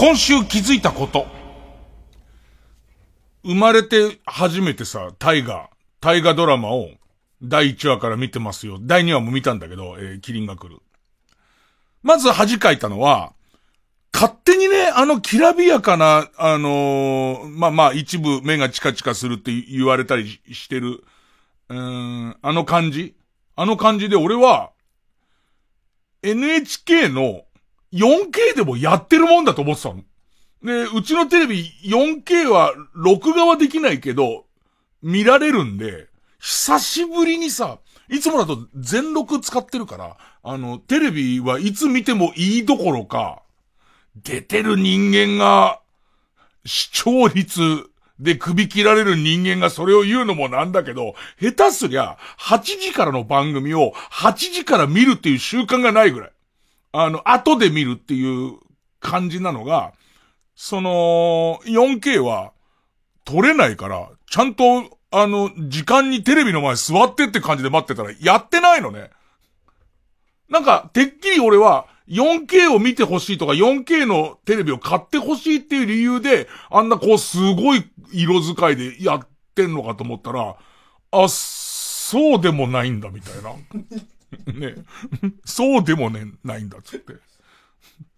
今週気づいたこと。生まれて初めてさ、大河、大河ドラマを第1話から見てますよ。第2話も見たんだけど、えー、キリンが来る。まず恥かいたのは、勝手にね、あのきらびやかな、あのーまあまあ一部目がチカチカするって言われたりししてる、うーん、あの感じあの感じで俺は、NHK の 4K でもやってるもんだと思ってたの。で、うちのテレビ 4K は録画はできないけど、見られるんで、久しぶりにさ、いつもだと全録使ってるから、あの、テレビはいつ見てもいいどころか、出てる人間が、視聴率で首切られる人間がそれを言うのもなんだけど、下手すりゃ、8時からの番組を8時から見るっていう習慣がないぐらい。あの、後で見るっていう感じなのが、その、4K は撮れないから、ちゃんと、あの、時間にテレビの前座ってって感じで待ってたら、やってないのね。なんか、てっきり俺は、4K を見てほしいとか、4K のテレビを買ってほしいっていう理由で、あんなこう、すごい色使いでやってんのかと思ったら、あ、そうでもないんだ、みたいな。ね。そうでもね、ないんだっ、つって。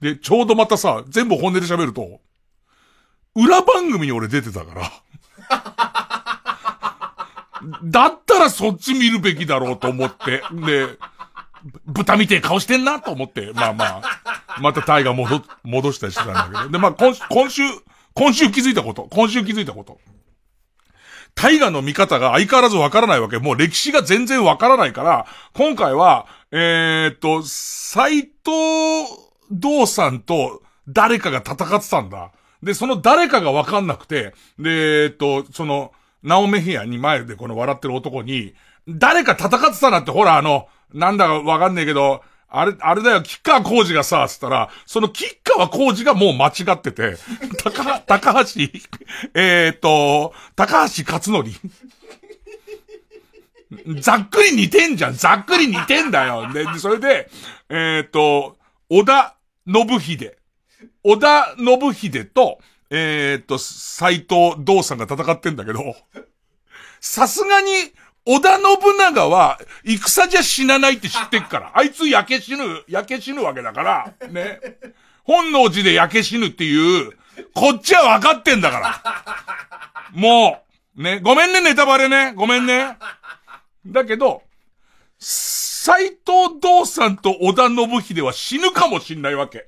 で、ちょうどまたさ、全部本音で喋ると、裏番組に俺出てたから。だったらそっち見るべきだろうと思って。で、豚みてえ顔してんなと思って、まあまあ、またタイが戻、戻したりしてたんだけど。で、まあ今、今週、今週気づいたこと。今週気づいたこと。大河の見方が相変わらずわからないわけ。もう歴史が全然わからないから、今回は、えー、っと、斎藤道さんと誰かが戦ってたんだ。で、その誰かがわかんなくて、で、えー、っと、その、ナオメヒアに前でこの笑ってる男に、誰か戦ってたなって、ほらあの、なんだかわかんねえけど、あれ、あれだよ、吉川浩司がさ、つったら、その吉川浩司がもう間違ってて、高、高橋、えーっと、高橋克則。ざっくり似てんじゃん。ざっくり似てんだよ。で、それで、えーっと、小田信秀。小田信秀と、えーっと、斎藤道さんが戦ってんだけど、さすがに、織田信長は、戦じゃ死なないって知ってっから。あいつ焼け死ぬ、焼け死ぬわけだから、ね。本能寺で焼け死ぬっていう、こっちは分かってんだから。もう、ね。ごめんね、ネタバレね。ごめんね。だけど、斎藤道さんと織田信秀は死ぬかもしんないわけ。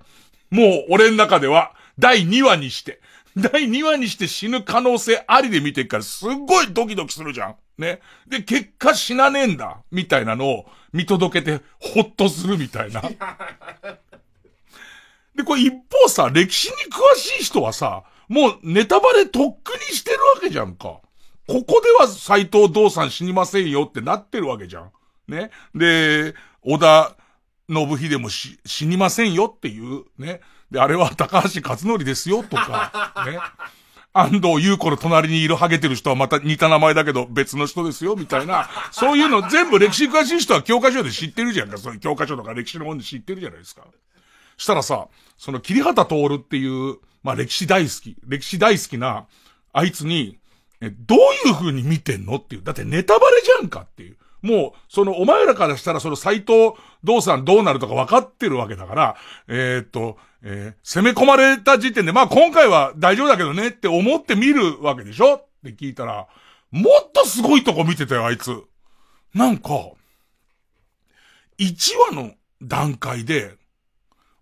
もう、俺の中では、第2話にして。第2話にして死ぬ可能性ありで見てっから、すっごいドキドキするじゃん。ね。で、結果死なねえんだ。みたいなのを見届けて、ほっとするみたいな。で、これ一方さ、歴史に詳しい人はさ、もうネタバレとっくにしてるわけじゃんか。ここでは斎藤道さん死にませんよってなってるわけじゃん。ね。で、小田信秀もし死にませんよっていう、ね。で、あれは高橋克則ですよとか、ね。安藤優子の隣にいるハゲてる人はまた似た名前だけど別の人ですよ、みたいな。そういうの全部歴史に詳しい人は教科書で知ってるじゃんか。そういう教科書とか歴史のもんで知ってるじゃないですか。したらさ、その桐畑徹っていう、まあ歴史大好き、歴史大好きな、あいつに、え、どういう風に見てんのっていう。だってネタバレじゃんかっていう。もう、その、お前らからしたら、その斎藤道さんどうなるとか分かってるわけだから、えー、っと、えー攻め込まれた時点で、まあ今回は大丈夫だけどねって思って見るわけでしょ？って聞いたら、もっとすごいとこ見てたよ、あいつ。なんか、1話の段階で、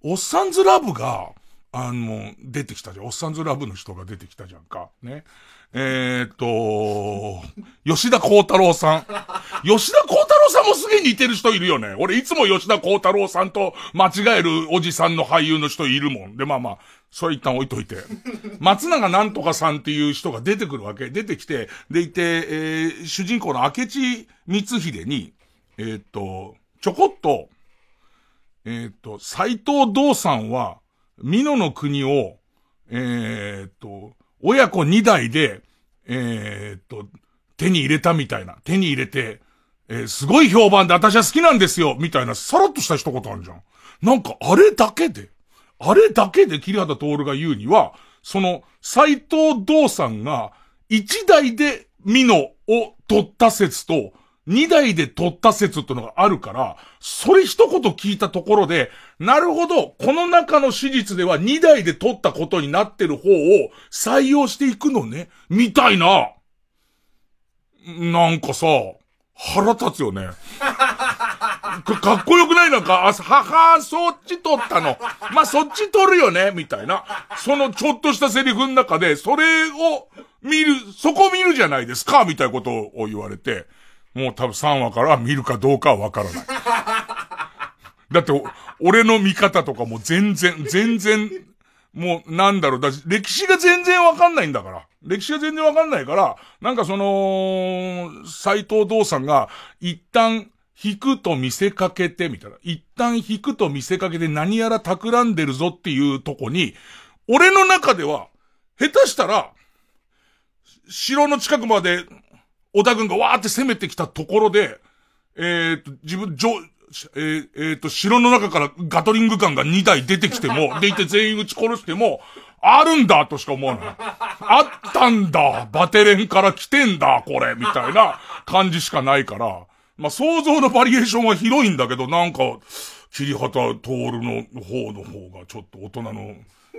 おっさんずラブが、あの、出てきたじゃん。おっさんずラブの人が出てきたじゃんか。ね。えー、っと、吉田幸太郎さん。吉田幸太郎さんもすげえ似てる人いるよね。俺いつも吉田幸太郎さんと間違えるおじさんの俳優の人いるもん。で、まあまあ、それ一旦置いといて。松永なんとかさんっていう人が出てくるわけ。出てきて、でいて、えー、主人公の明智光秀に、えー、っと、ちょこっと、えっと、斎藤道さんは、美濃の国を、えー、っと、親子二代で、えー、っと、手に入れたみたいな。手に入れて、えー、すごい評判で私は好きなんですよみたいな、さらっとした一言あるじゃん。なんか、あれだけで、あれだけで桐畑徹が言うには、その、斎藤道さんが、一代で美濃を取った説と、二代で取った説ってのがあるから、それ一言聞いたところで、なるほど、この中の史実では二代で取ったことになってる方を採用していくのね、みたいな。なんかさ、腹立つよね。かっこよくない？なんか、あ、ははそっち取ったの。まあ、そっち取るよねみたいな。そのちょっとしたセリフの中で、それを見る、そこ見るじゃないですかみたいなことを言われて。もう多分3話から見るかどうかはわからない。だって、俺の見方とかも全然、全然、もう、なんだろう、だ歴史が全然わかんないんだから。歴史が全然わかんないから、なんかその、斎藤道さんが、一旦、引くと見せかけて、みたいな。一旦引くと見せかけて何やら企んでるぞっていうとこに、俺の中では、下手したら、城の近くまで小田軍がわーって攻めてきたところで、えっ、と、自分、じょ、えー、えー、と、城の中からガトリング艦が2台出てきても、でいて全員撃ち殺しても、あるんだとしか思わない。あったんだバテレンから来てんだこれみたいな感じしかないから、まあ、想像のバリエーションは広いんだけど、なんか、桐畑徹の方の方がちょっと大人の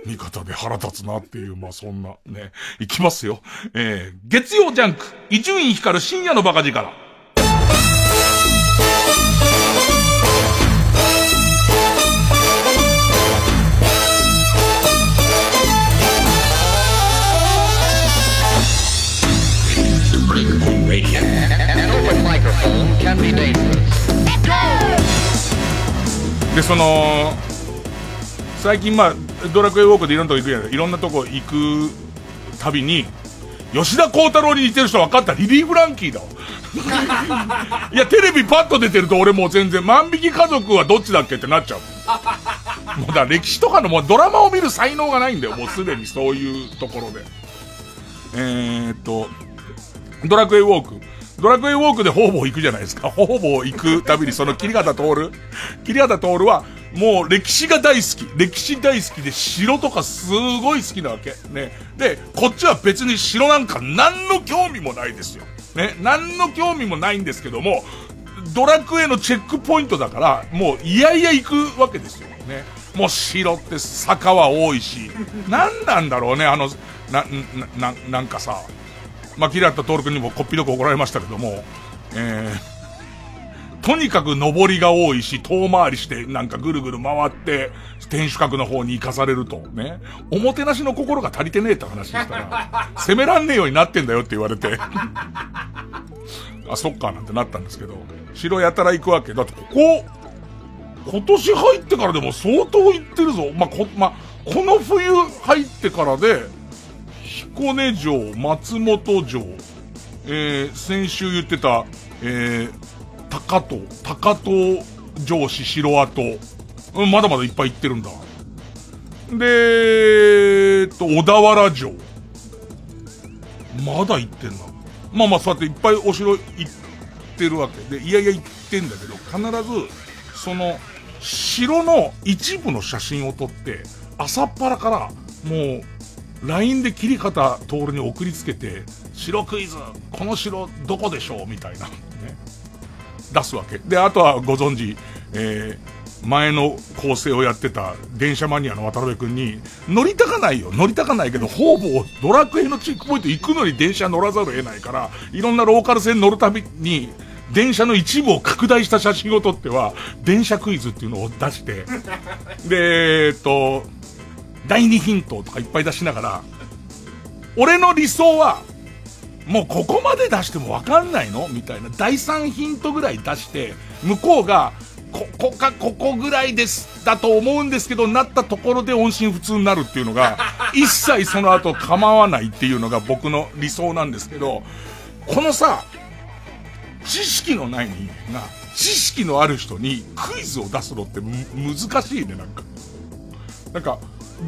見方で腹立つなっていう、まあそんな、ね。いきますよ。えー、月曜ジャンク、伊集院光る深夜のバカ力。で、その、最近まあ、ドラクエウォークでいろんなとこ行くやん。いろんなとこ行くたびに、吉田幸太郎に似てる人分かった？リリー・フランキーだわ。いや、テレビパッと出てると俺もう全然、万引き家族はどっちだっけってなっちゃう。もうだ、歴史とかのもうドラマを見る才能がないんだよ。もうすでにそういうところで。えー、っと、ドラクエウォーク。ドラクエウォークで方々行くじゃないですか。方々行くたびにその桐畑徹。桐畑徹は、もう歴史が大好き。歴史大好きで城とかすごい好きなわけ。ね。で、こっちは別に城なんか何の興味もないですよ。ね。何の興味もないんですけども、ドラクエのチェックポイントだから、もういやいや行くわけですよ。ね。もう城って坂は多いし、何なんだろうね、あの、な、な、な、なんかさ、まあ、キラットトール君にもこっぴどく怒られましたけども、えー、とにかく登りが多いし、遠回りして、なんかぐるぐる回って、天守閣の方に行かされると、ね。おもてなしの心が足りてねえって話したら、攻めらんねえようになってんだよって言われて。あ、そっか、なんてなったんですけど、城やたら行くわけ。だってここ、今年入ってからでも相当行ってるぞ。まあ、こ、まあ、この冬入ってからで、彦根城、松本城、えー、先週言ってた、えー、高戸、高戸城市城跡、うん、まだまだいっぱい行ってるんだ。で、えっと、小田原城。まだ行ってんだ。まあまあ、そうやっていっぱいお城行ってるわけで、いやいや行ってんだけど、必ず、その、城の一部の写真を撮って、朝っぱらから、もう、LINE で切り方徹に送りつけて、城クイズ、この城どこでしょう？みたいな、出すわけ。で、あとはご存知、えー、前の構成をやってた電車マニアの渡辺くんに、乗りたかないよ。乗りたかないけど、ほぼドラクエのチェックポイント行くのに電車乗らざるを得ないから、いろんなローカル線乗るたびに、電車の一部を拡大した写真を撮っては、電車クイズっていうのを出して、で、えっと、第2ヒントとかいっぱい出しながら、俺の理想は、もうここまで出してもわかんないの？みたいな。第3ヒントぐらい出して、向こうが、ここか、ここぐらいです、だと思うんですけど、なったところで音信不通になるっていうのが、一切その後構わないっていうのが僕の理想なんですけど、このさ、知識のない人間が、知識のある人にクイズを出すのって難しいね、なんか。なんか、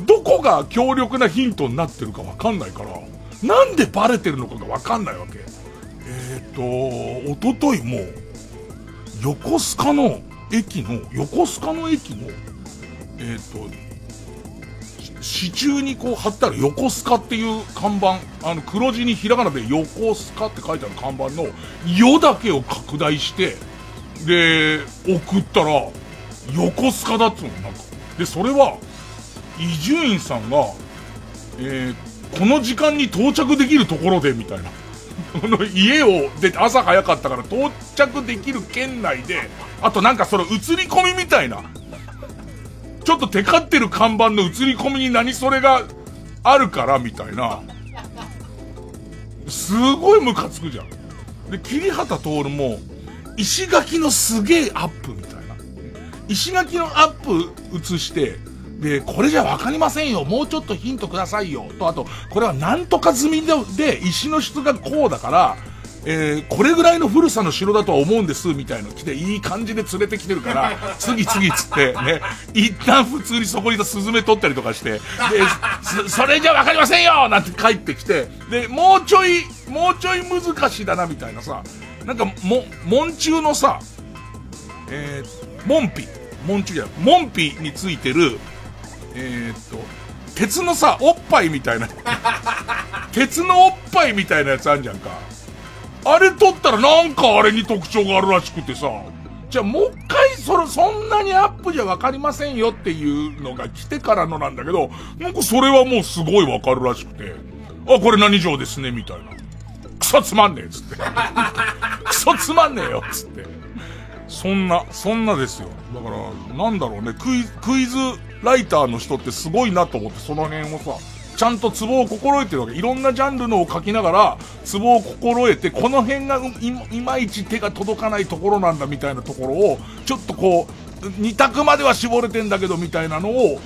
どこが強力なヒントになってるかわかんないから、なんでバレてるのかがわかんないわけ。えっ、ー、と、おとといも、横須賀の駅の、横須賀の駅の、えっ、ー、と、支柱にこう貼ってある横須賀っていう看板、あの黒字にひらがなで横須賀って書いてある看板の、よだけを拡大して、で、送ったら、横須賀だっつうの、なんか。で、それは、伊集院さんが、えっー、この時間に到着できるところで、みたいな。この家を出て、朝早かったから到着できる圏内で、あとなんかその映り込みみたいな、ちょっとテカってる看板の映り込みに何それがあるから、みたいな。すごいムカつくじゃん。で、桐畑徹も、石垣のすげえアップみたいな。石垣のアップ映して、で、これじゃわかりませんよ。もうちょっとヒントくださいよ。と、あと、これはなんとか済みで、石の質がこうだから、えー、これぐらいの古さの城だとは思うんです、みたいな来て、いい感じで連れてきてるから、次々つって、ね、一旦普通にそこにいたスズメ取ったりとかして、で、それじゃわかりませんよ！なんて帰ってきて、で、もうちょい、もうちょい難しいだな、みたいなさ、なんか、も、門中のさ、えー、門扉、門中じゃない、門扉についてる、えー、っと、鉄のさ、おっぱいみたいな、鉄のおっぱいみたいなやつあんじゃんか。あれ取ったらなんかあれに特徴があるらしくてさ、じゃあもう一回それ、そんなにアップじゃわかりませんよっていうのが来てからのなんだけど、なんかそれはもうすごいわかるらしくて、あ、これ何城ですね、みたいな。クソつまんねえ、つって。クソつまんねえよ、つって。そんな、そんなですよ。だから、なんだろうね、クイ、クイズライターの人ってすごいなと思って、その辺をさ、ちゃんとツボを心得てるわけ。いろんなジャンルのを書きながら、ツボを心得て、この辺がいまいち手が届かないところなんだみたいなところを、ちょっとこう、二択までは絞れてんだけどみたいなのを、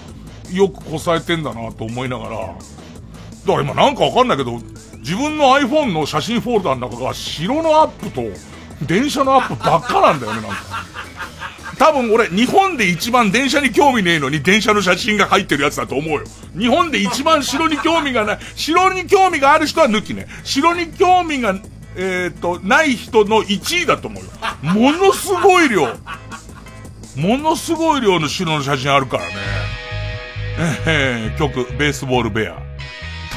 よくこさえてんだなと思いながら、だから今なんかわかんないけど、自分の iPhone の写真フォルダの中が城のアップと電車のアップばっかなんだよね、なんか。多分俺、日本で一番電車に興味ねえのに電車の写真が入ってるやつだと思うよ。日本で一番城に興味がない、城に興味がある人は抜きね。城に興味が、えっ、ー、と、ない人の1位だと思うよ。ものすごい量。ものすごい量の城の写真あるからね。えー、曲、ベースボールベア。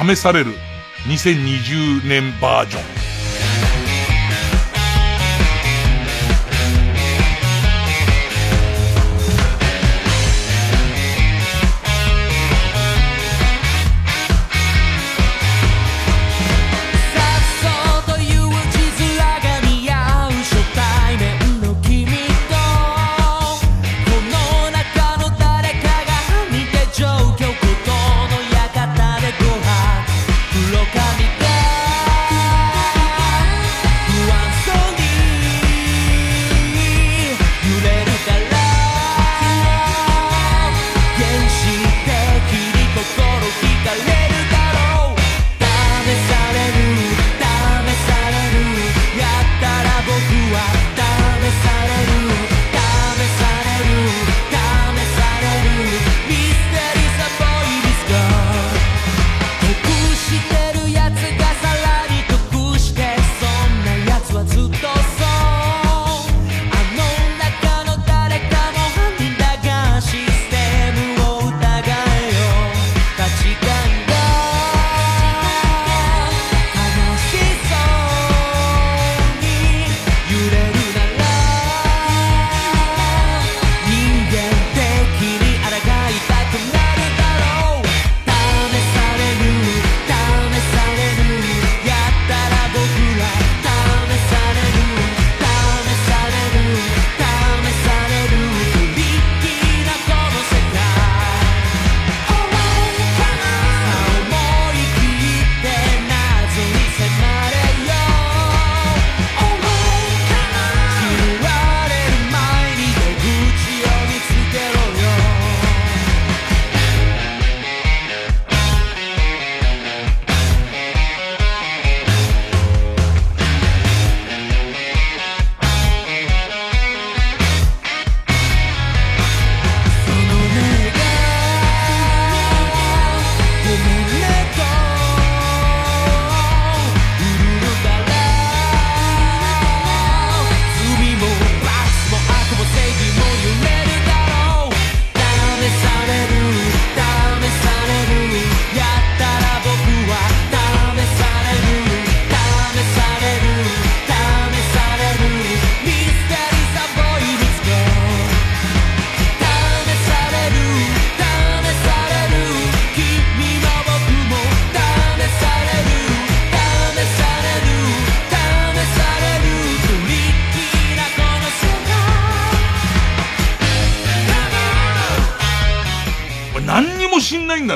試される2020年バージョン。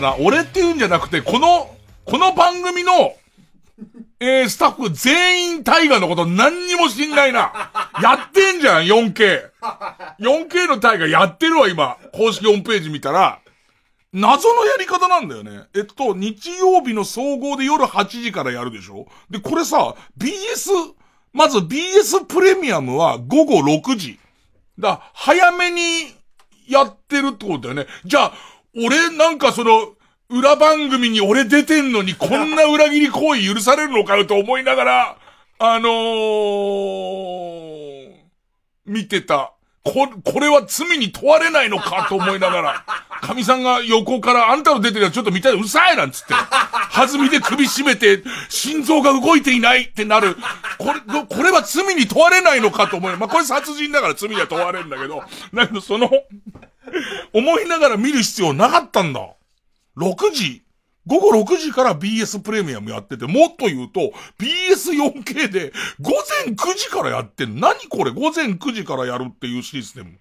な。俺って言うんじゃなくて、この、この番組の、えー、スタッフ全員タイガーのこと何にも知んないな。やってんじゃん、4K。4K のタイガーやってるわ、今。公式ホームページ見たら。謎のやり方なんだよね。えっと、日曜日の総合で夜8時からやるでしょで、これさ、BS、まず BS プレミアムは午後6時。だ、早めにやってるってことだよね。じゃあ、俺なんかその、裏番組に俺出てんのにこんな裏切り行為許されるのかよと思いながら、あのー、見てた。こ、これは罪に問われないのかと思いながら、神さんが横からあんたの出てるやつちょっと見たい、うるさいなんつって、弾みで首絞めて、心臓が動いていないってなる。これ、これは罪に問われないのかと思い、まあ、これ殺人だから罪には問われるんだけど、だけどその、思いながら見る必要なかったんだ。6時午後6時から BS プレミアムやってて、もっと言うと、BS4K で午前9時からやってん。何これ？午前9時からやるっていうシステム。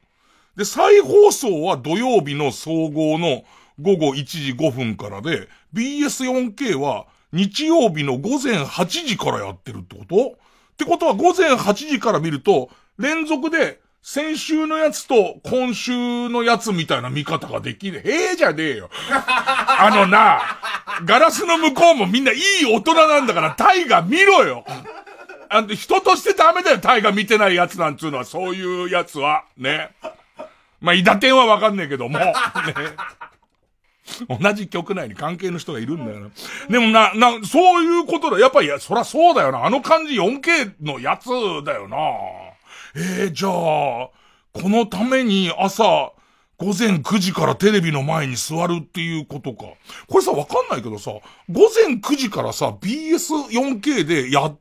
で、再放送は土曜日の総合の午後1時5分からで、BS4K は日曜日の午前8時からやってるってこと？ってことは午前8時から見ると、連続で先週のやつと今週のやつみたいな見方ができる。へえじゃねえよ。あのな、ガラスの向こうもみんないい大人なんだからタイガ見ろよ。あの、人としてダメだよ、タイガ見てないやつなんつうのは、そういうやつは。ね。まあ、イダテンはわかんねえけども。ね。同じ曲内に関係の人がいるんだよな。でもな、な、そういうことだ。やっぱり、いや、そらそうだよな。あの感じ 4K のやつだよな。えー、じゃあ、このために朝、午前9時からテレビの前に座るっていうことか。これさ、わかんないけどさ、午前9時からさ、BS4K でやっ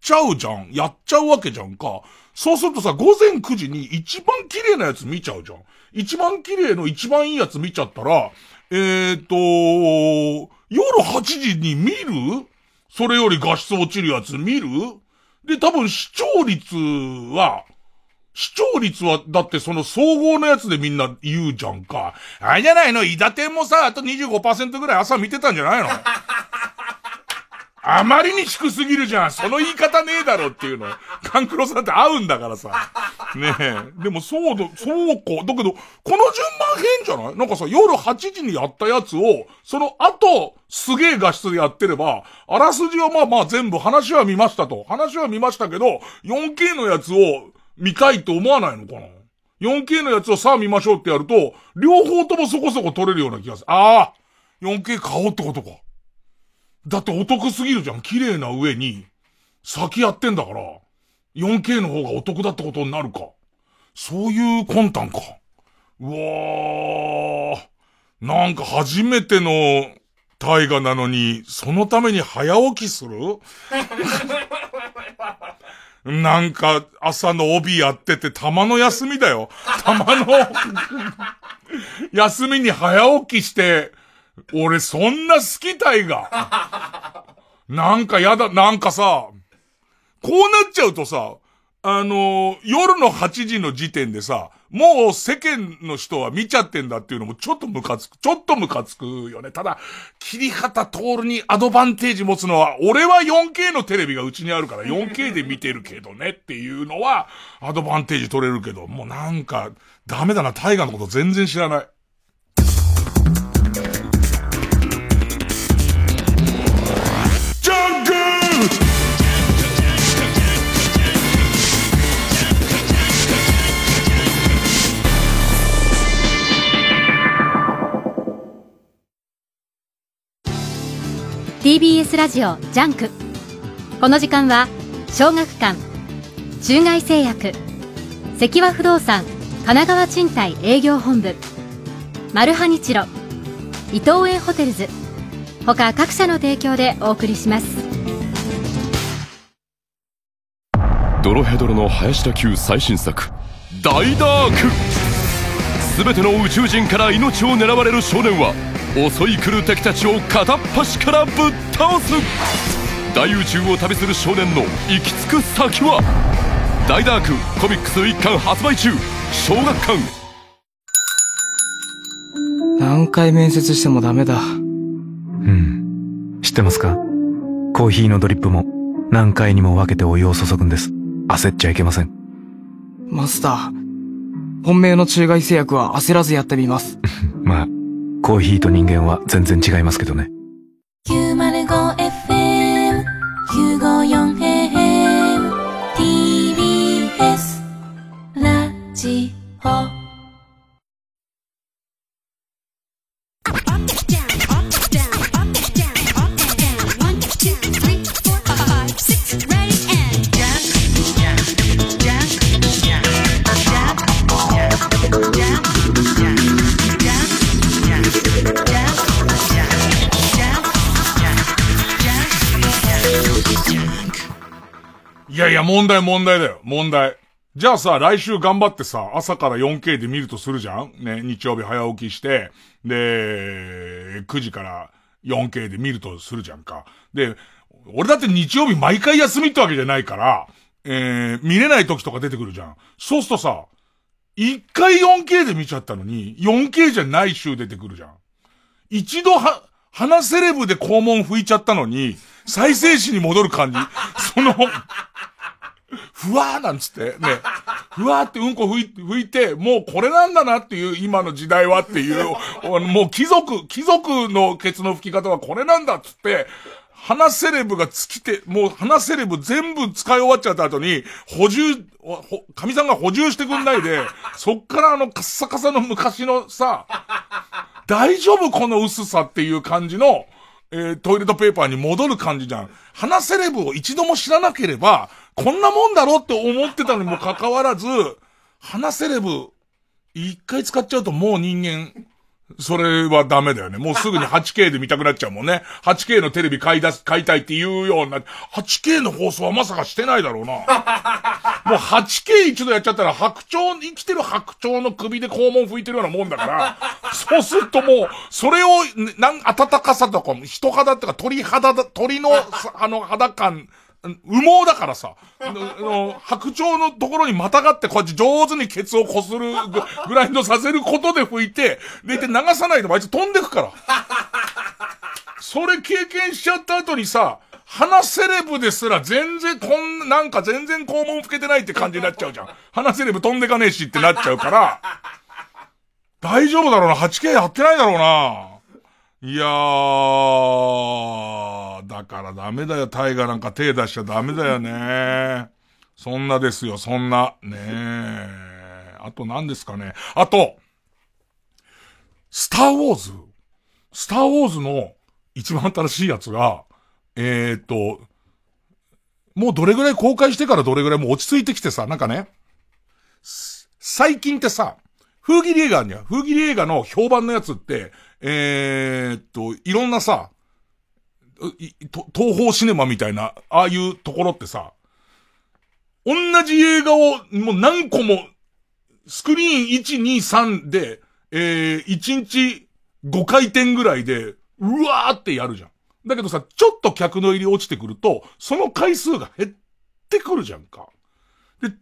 ちゃうじゃん。やっちゃうわけじゃんか。そうするとさ、午前9時に一番綺麗なやつ見ちゃうじゃん。一番綺麗の一番いいやつ見ちゃったら、えーと、夜8時に見る？それより画質落ちるやつ見る？で、多分視聴率は、視聴率は、だってその総合のやつでみんな言うじゃんか。あれじゃないの？伊達もさ、あと25%ぐらい朝見てたんじゃないの？あまりに低すぎるじゃん。その言い方ねえだろっていうの。カンクロさんって合うんだからさ。ねえ。でもそうだ、そうか。だけど、この順番変じゃない？なんかさ、夜8時にやったやつを、その後、すげえ画質でやってれば、あらすじはまあまあ全部話は見ましたと。話は見ましたけど、4K のやつを見たいと思わないのかな ?4K のやつをさあ見ましょうってやると、両方ともそこそこ撮れるような気がする。ああ !4K 買おうってことか。だってお得すぎるじゃん。綺麗な上に、先やってんだから、4K の方がお得だってことになるか。そういう魂胆か。うわー。なんか初めての大河なのに、そのために早起きする？なんか、朝の帯やってて、たまの休みだよ。たまの休みに早起きして、俺そんな好きたいが。なんかやだ、なんかさ、こうなっちゃうとさ、あのー、夜の8時の時点でさ、もう世間の人は見ちゃってんだっていうのもちょっとムカつく。ちょっとムカつくよね。ただ、切り方通るにアドバンテージ持つのは、俺は 4K のテレビがうちにあるから 4K で見てるけどねっていうのは、アドバンテージ取れるけど、もうなんか、ダメだな、タイガーのこと全然知らない。TBS ラジオ JUNK。この時間は小学館中外製薬関和不動産神奈川賃貸営業本部マルハニチロ伊藤園ホテルズ他各社の提供でお送りします。ドロヘドロの林田級最新作大ダーク。全ての宇宙人から命を狙われる少年は襲い来る敵たちを片っ端からぶっ倒す大宇宙を旅する少年の行き着く先は大ダークコミックス1巻発売中小学館何回面接してもダメだ。うん。知ってますか？コーヒーのドリップも何回にも分けてお湯を注ぐんです。焦っちゃいけません。マスター、本命の中外製薬は焦らずやってみます。まあ、コーヒーと人間は全然違いますけどね。問題問題だよ。問題。じゃあさ、来週頑張ってさ、朝から 4K で見るとするじゃん？ね、日曜日早起きして、で、9時から 4K で見るとするじゃんか。で、俺だって日曜日毎回休みってわけじゃないから、えー、見れない時とか出てくるじゃん。そうするとさ、一回 4K で見ちゃったのに、4K じゃない週出てくるじゃん。一度は、鼻セレブで肛門拭いちゃったのに、再生紙に戻る感じ。その、ふわーなんつって、ね。ふわーってうんこ拭い拭いて、もうこれなんだなっていう、今の時代はっていう、もう貴族、貴族のケツの拭き方はこれなんだっつって、鼻セレブが尽きて、もう鼻セレブ全部使い終わっちゃった後に、補充、神さんが補充してくんないで、そっからあのカッサカサの昔のさ、大丈夫この薄さっていう感じの、えートイレットペーパーに戻る感じじゃん。鼻セレブを一度も知らなければ、こんなもんだろって思ってたのにもかかわらず、鼻セレブ、一回使っちゃうともう人間、それはダメだよね。もうすぐに 8K で見たくなっちゃうもんね。8K のテレビ買い出す、買いたいっていうような、8K の放送はまさかしてないだろうな。もう 8K 一度やっちゃったら白鳥、生きてる白鳥の首で肛門拭いてるようなもんだから、そうするともう、それを、なん、暖かさとか、人肌っていうか鳥肌だ、鳥の、あの肌感、羽毛だからさ、の白鳥のところにまたがってこうやって上手にケツをこするぐグラインドさせることで拭いて、でいて流さないであいつ飛んでくから。それ経験しちゃった後にさ、鼻セレブですら全然こんな、なんか全然肛門拭けてないって感じになっちゃうじゃん。鼻セレブ飛んでかねえしってなっちゃうから、大丈夫だろうな。8K やってないだろうな。いやー、だからダメだよ。タイガなんか手出しちゃダメだよね。そんなですよ、そんな。ねえ。あと何ですかね。あと、スターウォーズ。スターウォーズの一番新しいやつが、えー、っと、もうどれぐらい公開してからどれぐらいもう落ち着いてきてさ、なんかね、最近ってさ、風切り映画には、風切り映画の評判のやつって、えー、っと、いろんなさ、東方シネマみたいな、ああいうところってさ、同じ映画をもう何個も、スクリーン1、2、3で、えー、1日5回転ぐらいで、うわーってやるじゃん。だけどさ、ちょっと客の入り落ちてくると、その回数が減ってくるじゃんか。で、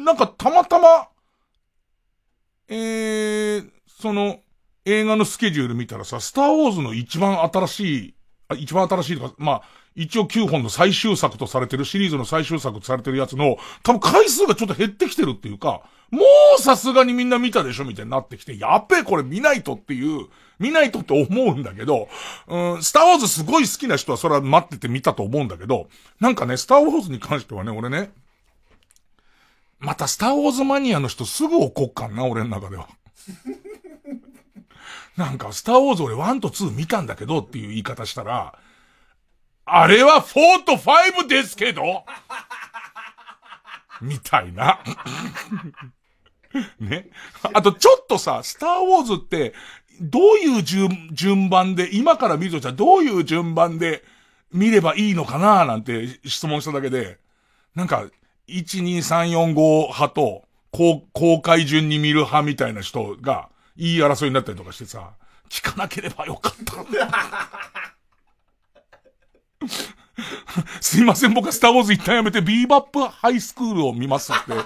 なんかたまたま、えー、その、映画のスケジュール見たらさ、スターウォーズの一番新しい、あ一番新しいとか、まあ、一応9本の最終作とされてる、シリーズの最終作とされてるやつの、多分回数がちょっと減ってきてるっていうか、もうさすがにみんな見たでしょみたいになってきて、やっべえこれ見ないとっていう、見ないとって思うんだけど、うん、スターウォーズすごい好きな人はそれは待ってて見たと思うんだけど、なんかね、スターウォーズに関してはね、俺ね、またスターウォーズマニアの人すぐ怒っかんな、俺の中では。なんか、スターウォーズ俺1と2見たんだけどっていう言い方したら、あれは4と5ですけどみたいな。ね。あと、ちょっとさ、スターウォーズって、どういう順、順番で、今から見るとしたらどういう順番で見ればいいのかななんて質問しただけで、なんか、1、2、3、4、5派と、公開順に見る派みたいな人が、言い争いになったりとかしてさ、聞かなければよかった。すいません、僕はスターウォーズ一旦やめて、ビーバップハイスクールを見ますってな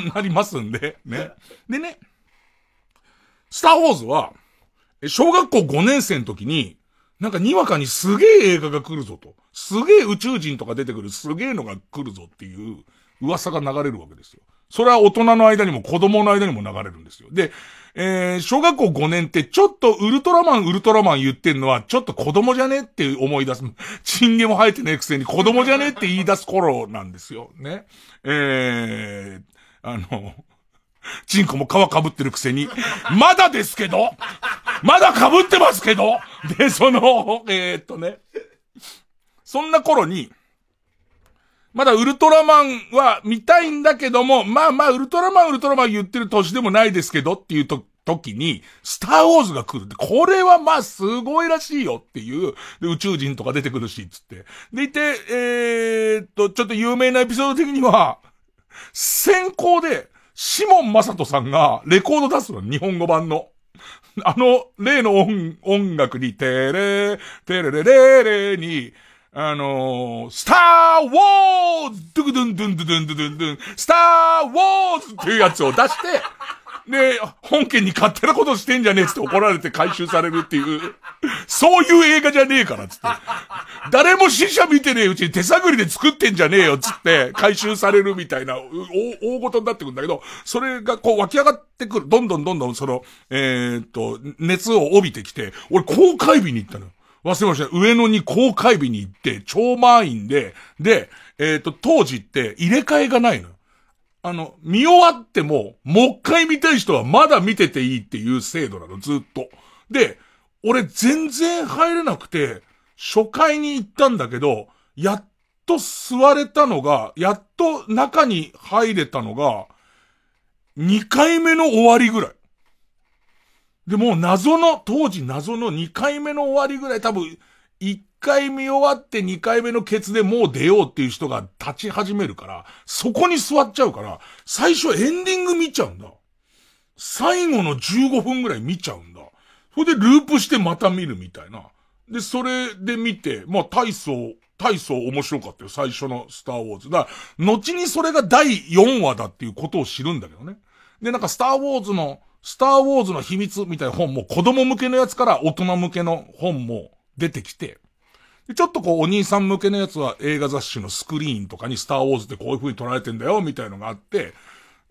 なりますんで、ね。でね、スターウォーズは、小学校5年生の時に、なんかにわかにすげえ映画が来るぞと。すげえ宇宙人とか出てくるすげえのが来るぞっていう噂が流れるわけですよ。それは大人の間にも子供の間にも流れるんですよ。で、えー、小学校5年ってちょっとウルトラマンウルトラマン言ってんのはちょっと子供じゃねって思い出す。チンゲも生えてねえくせに子供じゃねって言い出す頃なんですよ。ね。えー、あの、チンコも皮かぶってるくせに、まだですけどまだかぶってますけどで、その、えー、っとね、そんな頃に、まだウルトラマンは見たいんだけども、まあまあウルトラマンウルトラマン言ってる年でもないですけどっていうと、時に、スターウォーズが来るって、これはまあすごいらしいよっていう、で宇宙人とか出てくるし、つって。でいて、えー、っと、ちょっと有名なエピソード的には、先行で、シモン・マサトさんがレコード出すの、日本語版の。あの、例の音、音楽に、テレ、テレレレレに、あのー、スター・ウォーズドゥクドゥンドゥンドゥドゥンドゥンドゥン、スター・ウォーズっていうやつを出して、で、本家に勝手なことしてんじゃねえって怒られて回収されるっていう、そういう映画じゃねえからつって。誰も死者見てねえうちに手探りで作ってんじゃねえよつって回収されるみたいな、大ごとになってくるんだけど、それがこう湧き上がってくる。どんどんどんどんその、えー、っと、熱を帯びてきて、俺公開日に行ったのよ。忘れました。上野に公開日に行って、超満員で、で、えっ、と、当時って入れ替えがないの。あの、見終わっても、もう一回見たい人はまだ見てていいっていう制度なの、ずっと。で、俺全然入れなくて、初回に行ったんだけど、やっと座れたのが、やっと中に入れたのが、2回目の終わりぐらい。で、もう謎の、当時謎の2回目の終わりぐらい多分、1回見終わって2回目のケツでもう出ようっていう人が立ち始めるから、そこに座っちゃうから、最初エンディング見ちゃうんだ。最後の15分ぐらい見ちゃうんだ。それでループしてまた見るみたいな。で、それで見て、まあ、体操、体操面白かったよ。最初のスターウォーズ。だから、後にそれが第4話だっていうことを知るんだけどね。で、なんかスターウォーズのスターウォーズの秘密みたいな本も子供向けのやつから大人向けの本も出てきて、ちょっとこうお兄さん向けのやつは映画雑誌のスクリーンとかにスターウォーズってこういう風に撮られてんだよみたいのがあって、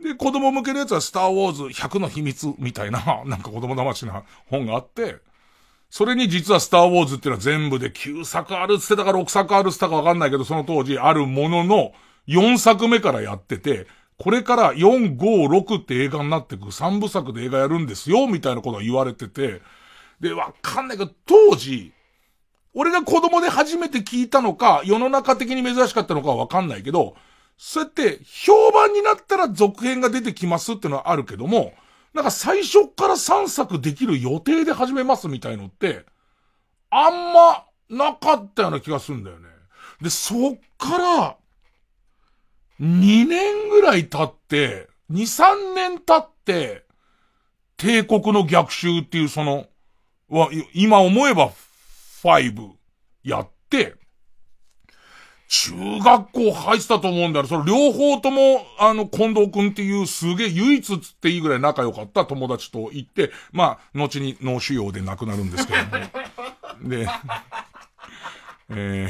で、子供向けのやつはスターウォーズ100の秘密みたいな、なんか子供騙しな本があって、それに実はスターウォーズっていうのは全部で9作あるって言ってたか6作あるって言ったかわかんないけど、その当時あるものの4作目からやってて、これから4、5、6って映画になってく3部作で映画やるんですよ、みたいなこと言われてて、で、わかんないけど、当時、俺が子供で初めて聞いたのか、世の中的に珍しかったのかはわかんないけど、そうやって評判になったら続編が出てきますってのはあるけども、なんか最初から3作できる予定で始めますみたいのって、あんまなかったような気がするんだよね。で、そっから、2年ぐらい経って、2、3年経って、帝国の逆襲っていうその、は、今思えば5やって、中学校入ってたと思うんだよ。その両方とも、あの、近藤くんっていうすげえ唯一つっていいぐらい仲良かった友達と行って、まあ、後に脳腫瘍で亡くなるんですけども。で、え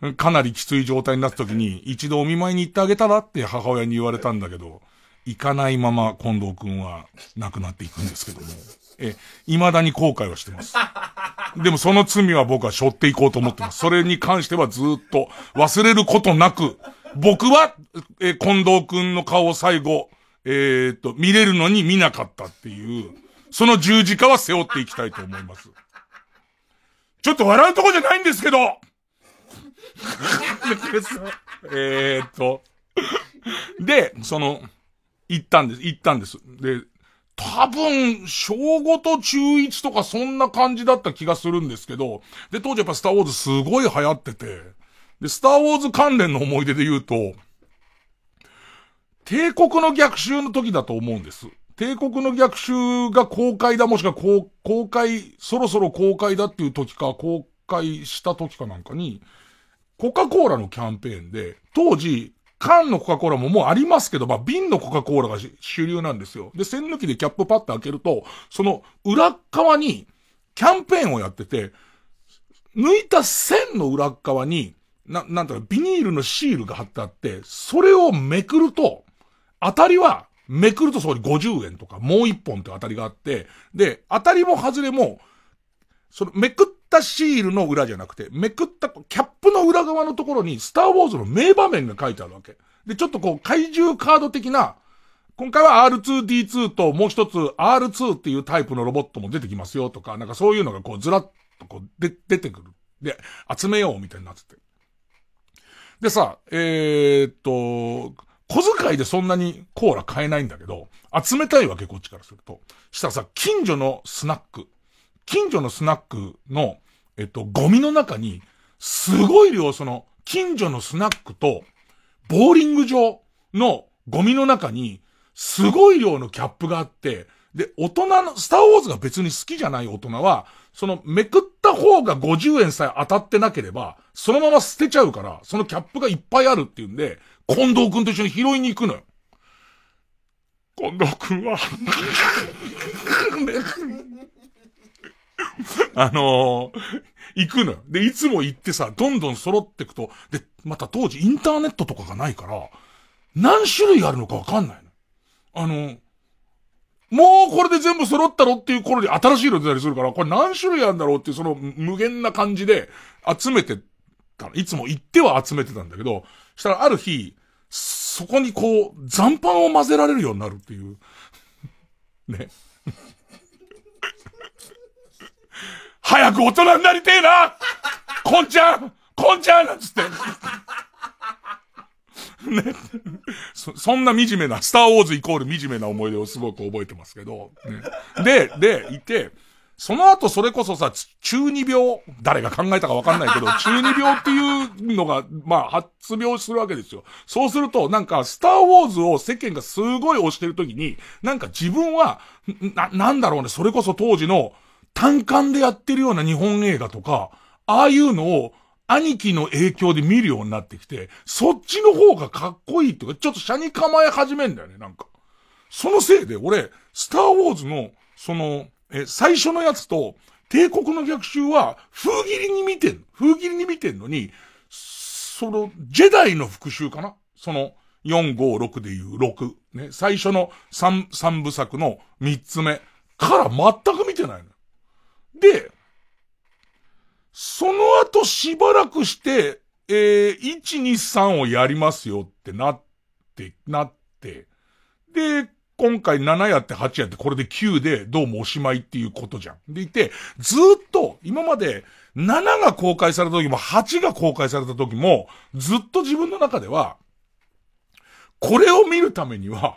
ー、かなりきつい状態になった時に、一度お見舞いに行ってあげたらって母親に言われたんだけど、行かないまま近藤くんは亡くなっていくんですけども、え、未だに後悔はしてます。でもその罪は僕は背負っていこうと思ってます。それに関してはずっと忘れることなく、僕は、え、近藤くんの顔を最後、えー、っと、見れるのに見なかったっていう、その十字架は背負っていきたいと思います。ちょっと笑うとこじゃないんですけど えっと。で、その、行ったんです、行ったんです。で、多分、小5と中1とかそんな感じだった気がするんですけど、で、当時やっぱスターウォーズすごい流行ってて、で、スターウォーズ関連の思い出で言うと、帝国の逆襲の時だと思うんです。帝国の逆襲が公開だ、もしくは公公開、そろそろ公開だっていう時か、公開した時かなんかに、コカ・コーラのキャンペーンで、当時、缶のコカ・コーラももうありますけど、まあ、瓶のコカ・コーラが主流なんですよ。で、栓抜きでキャップパッと開けると、その裏側に、キャンペーンをやってて、抜いた線の裏側に、な、なんだろう、ビニールのシールが貼ってあって、それをめくると、当たりは、めくるとそこに50円とか、もう一本って当たりがあって、で、当たりも外れも、そのめくったシールの裏じゃなくて、めくったキャップの裏側のところに、スターウォーズの名場面が書いてあるわけ。で、ちょっとこう、怪獣カード的な、今回は R2D2 ともう一つ R2 っていうタイプのロボットも出てきますよとか、なんかそういうのがこうずらっとこうで出てくる。で、集めようみたいになってて。でさ、えー、っと、小遣いでそんなにコーラ買えないんだけど、集めたいわけ、こっちからすると。したらさ、近所のスナック、近所のスナックの、えっと、ゴミの中に、すごい量、その、近所のスナックと、ボーリング場のゴミの中に、すごい量のキャップがあって、で、大人の、スターウォーズが別に好きじゃない大人は、そのめくった方が50円さえ当たってなければ、そのまま捨てちゃうから、そのキャップがいっぱいあるっていうんで、近藤くんと一緒に拾いに行くのよ。近藤くんは あのー、行くのよ。で、いつも行ってさ、どんどん揃ってくと、で、また当時インターネットとかがないから、何種類あるのかわかんないの。あのー、もうこれで全部揃ったろっていう頃に新しいの出たりするから、これ何種類あるんだろうっていうその無限な感じで集めてたいつも行っては集めてたんだけど、したらある日、そこにこう、残飯を混ぜられるようになるっていう。ね。早く大人になりてえなこんちゃんこんちゃんなんつって。ね。そ、そんな惨めな、スターウォーズイコール惨めな思い出をすごく覚えてますけど、ね、で、で、いて、その後それこそさ、中二病、誰が考えたかわかんないけど、中二病っていうのが、まあ、発病するわけですよ。そうすると、なんか、スターウォーズを世間がすごい推してるときに、なんか自分は、な、なんだろうね、それこそ当時の単館でやってるような日本映画とか、ああいうのを兄貴の影響で見るようになってきて、そっちの方がかっこいいっていうか、ちょっと車に構え始めんだよね、なんか。そのせいで、俺、スターウォーズの、その、え、最初のやつと、帝国の逆襲は、風切りに見てん風切りに見てんのに、その、ジェダイの復讐かな？その、4、5、6でいう6。ね。最初の3、3部作の3つ目から全く見てないの。で、その後しばらくして、えー、1、2、3をやりますよってなって、なって、で、今回7やって8やってこれで9でどうもおしまいっていうことじゃん。でいて、ずっと今まで7が公開された時も8が公開された時もずっと自分の中では、これを見るためには、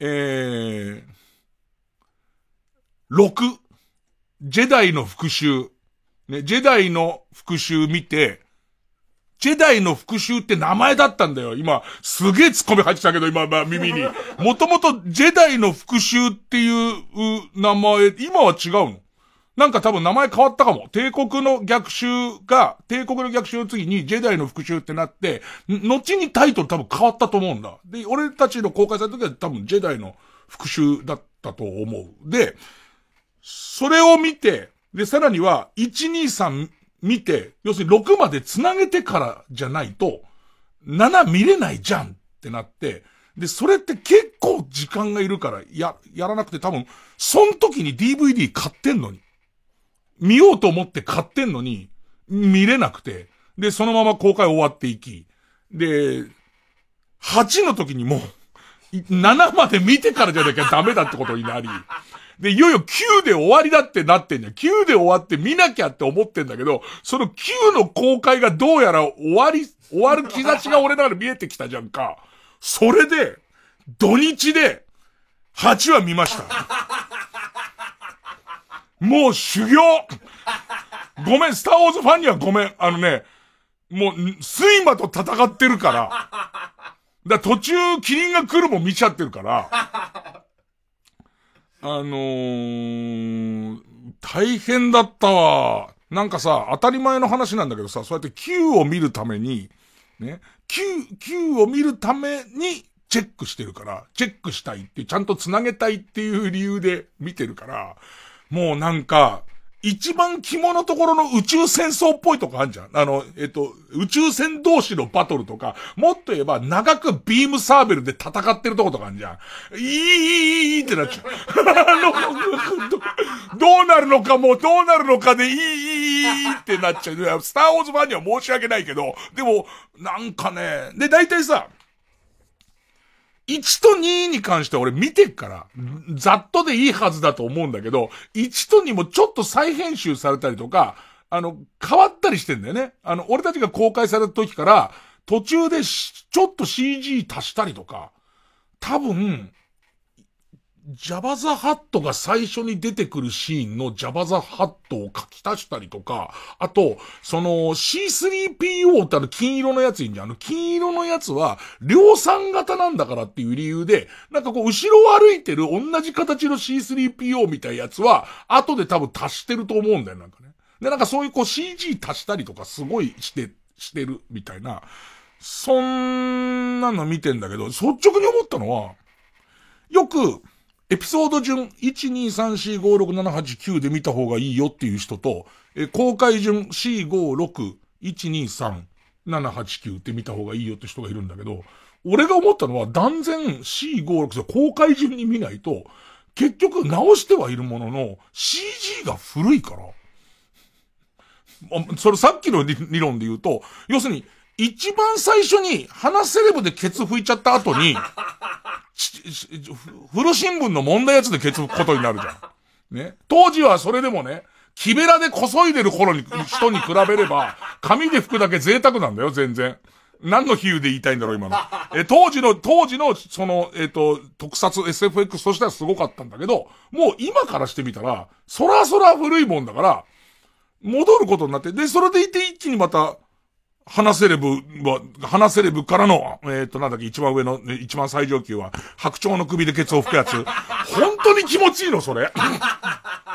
えー、6、ジェダイの復讐、ね、ジェダイの復讐見て、ジェダイの復讐って名前だったんだよ。今、すげえ突っ込み入ってたけど、今、まあ、耳に。もともとジェダイの復讐っていう名前、今は違うの。なんか多分名前変わったかも。帝国の逆襲が、帝国の逆襲の次にジェダイの復讐ってなって、後にタイトル多分変わったと思うんだ。で、俺たちの公開された時は多分ジェダイの復讐だったと思う。で、それを見て、で、さらには、1、2、3見て、要するに6まで繋げてからじゃないと、7見れないじゃんってなって、で、それって結構時間がいるから、や、やらなくて多分、その時に DVD 買ってんのに、見ようと思って買ってんのに、見れなくて、で、そのまま公開終わっていき、で、8の時にもう、7まで見てからじゃなきゃダメだってことになり、で、いよいよ9で終わりだってなってんじゃん。9で終わって見なきゃって思ってんだけど、その9の公開がどうやら終わり、終わる兆しが俺の中で見えてきたじゃんか。それで、土日で、8話見ました。もう修行ごめん、スターウォーズファンにはごめん。あのね、もう、睡魔と戦ってるから。だ途中、キリンが来るも見ちゃってるから。あのー、大変だったわ。なんかさ、当たり前の話なんだけどさ、そうやって Q を見るために、ね。Q、Q を見るためにチェックしてるから、チェックしたいって、ちゃんと繋げたいっていう理由で見てるから、もうなんか、一番肝のところの宇宙戦争っぽいとこあるじゃん。あの、えっと、宇宙船同士のバトルとか、もっと言えば長くビームサーベルで戦ってるとことかあるじゃん。いい、いい、いいってなっちゃう。あ のどうなるのかもうどうなるのかでいい、いい、いいってなっちゃう。スターウォーズファンには申し訳ないけど、でも、なんかね、で、大体さ、1と2に関しては俺見てっから、ざっとでいいはずだと思うんだけど、1と2もちょっと再編集されたりとか、あの、変わったりしてんだよね。あの、俺たちが公開された時から、途中でちょっと CG 足したりとか、多分、ジャバザハットが最初に出てくるシーンのジャバザハットを書き足したりとか、あと、その C3PO ってあの金色のやついいんじゃん。あの金色のやつは量産型なんだからっていう理由で、なんかこう後ろを歩いてる同じ形の C3PO みたいなやつは、後で多分足してると思うんだよ、なんかね。で、なんかそういうこう CG 足したりとかすごいして、してるみたいな、そんなの見てんだけど、率直に思ったのは、よく、エピソード順123456789で見た方がいいよっていう人と、え公開順456123789って見た方がいいよって人がいるんだけど、俺が思ったのは断然 C56 公開順に見ないと、結局直してはいるものの CG が古いから。それさっきの理論で言うと、要するに、一番最初に鼻セレブでケツ拭いちゃった後に、古新聞の問題やつでケツ拭くことになるじゃん。ね。当時はそれでもね、木べらでこそいでる頃に、人に比べれば、紙で拭くだけ贅沢なんだよ、全然。何の比喩で言いたいんだろう、今の。え、当時の、当時の、その、えっ、と、特撮 SFX としてはすごかったんだけど、もう今からしてみたら、そらそら古いもんだから、戻ることになって、で、それでいて一気にまた、花セレブは、花セレブからの、えっ、と、なんだっけ、一番上の、一番最上級は、白鳥の首でケツを拭くやつ。本当に気持ちいいの、それ。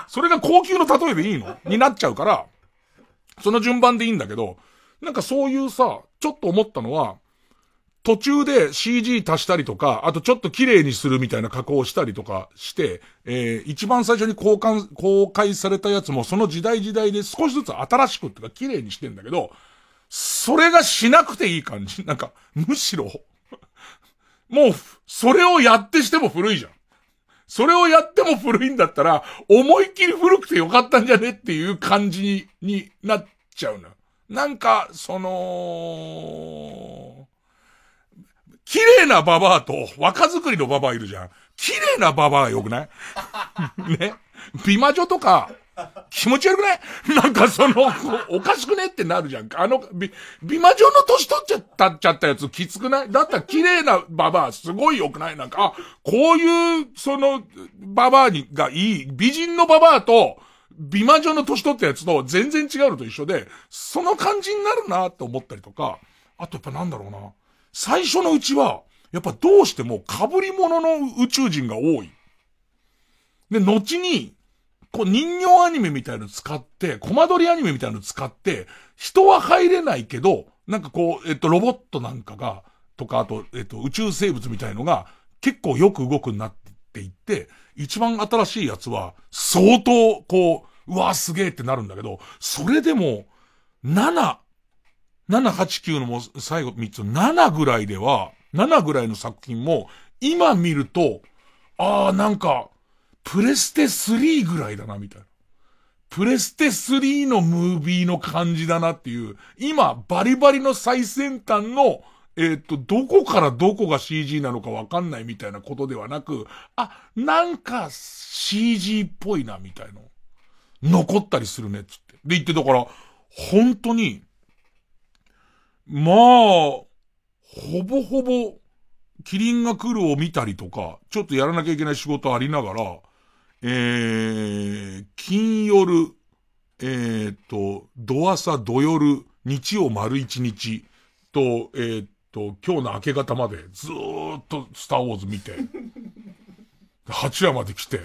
それが高級の例えでいいの？になっちゃうから、その順番でいいんだけど、なんかそういうさ、ちょっと思ったのは、途中で CG 足したりとか、あとちょっと綺麗にするみたいな加工をしたりとかして、えー一番最初に公開、公開されたやつもその時代時代で少しずつ新しくっていうか綺麗にしてんだけど、それがしなくていい感じ。なんか、むしろ、もう、それをやってしても古いじゃん。それをやっても古いんだったら、思いっきり古くてよかったんじゃねっていう感じになっちゃうの。なんか、その、綺麗なババアと若作りのババアいるじゃん。綺麗なババアが良くない？ね？美魔女とか、気持ち悪くない？なんかその、おかしくね？ってなるじゃん。あの、美、美魔女の年取っちゃったちゃったやつきつくない？だったら綺麗なババアすごい良くない？なんか、あ、こういう、その、ババアに、がいい、美人のババアと、美魔女の年取ったやつと全然違うのと一緒で、その感じになるなって思ったりとか、あとやっぱなんだろうな。最初のうちは、やっぱどうしても被り物の宇宙人が多い。で、後に、こう人形アニメみたいの使って、コマ撮りアニメみたいの使って、人は入れないけど、なんかこう、えっと、ロボットなんかが、とか、あと、えっと、宇宙生物みたいのが、結構よく動くなっていって、一番新しいやつは、相当、こう、うわ、すげえってなるんだけど、それでも、7、7、8、9のも最後3つ、7ぐらいでは、7ぐらいの作品も、今見ると、ああ、なんか、プレステ3ぐらいだな、みたいな。プレステ3のムービーの感じだなっていう、今、バリバリの最先端の、えっ、と、どこからどこが CG なのかわかんないみたいなことではなく、あ、なんか CG っぽいな、みたいな。残ったりするね、つって。で言って、だから、本当に、まあ、ほぼほぼ、キリンが来るを見たりとか、ちょっとやらなきゃいけない仕事ありながら、えー、金夜、えー、と、土朝、土夜、日曜丸一日と、えー、と、今日の明け方までずーっとスターウォーズ見て、8話まで来て、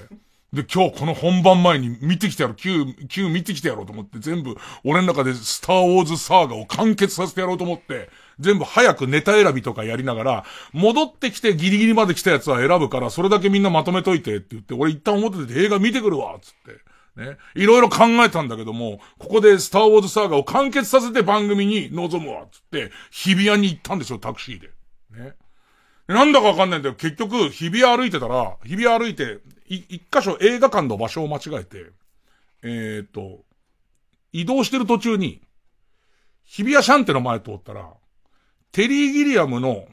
で、今日この本番前に見てきてやろう、Q、Q 見てきてやろうと思って全部、俺の中でスターウォーズサーガを完結させてやろうと思って、全部早くネタ選びとかやりながら、戻ってきてギリギリまで来たやつは選ぶから、それだけみんなまとめといてって言って、俺一旦表で映画見てくるわ、つって。ね。いろいろ考えたんだけども、ここでスターウォーズサーガを完結させて番組に臨むわ、つって、日比谷に行ったんでしょ、タクシーで。ね。なんだかわかんないんだよ。結局、日比谷歩いてたら、日比谷歩いて、い、一箇所映画館の場所を間違えて、えー、っと、移動してる途中に、日比谷シャンテの前通ったら、テリー・ギリアムの、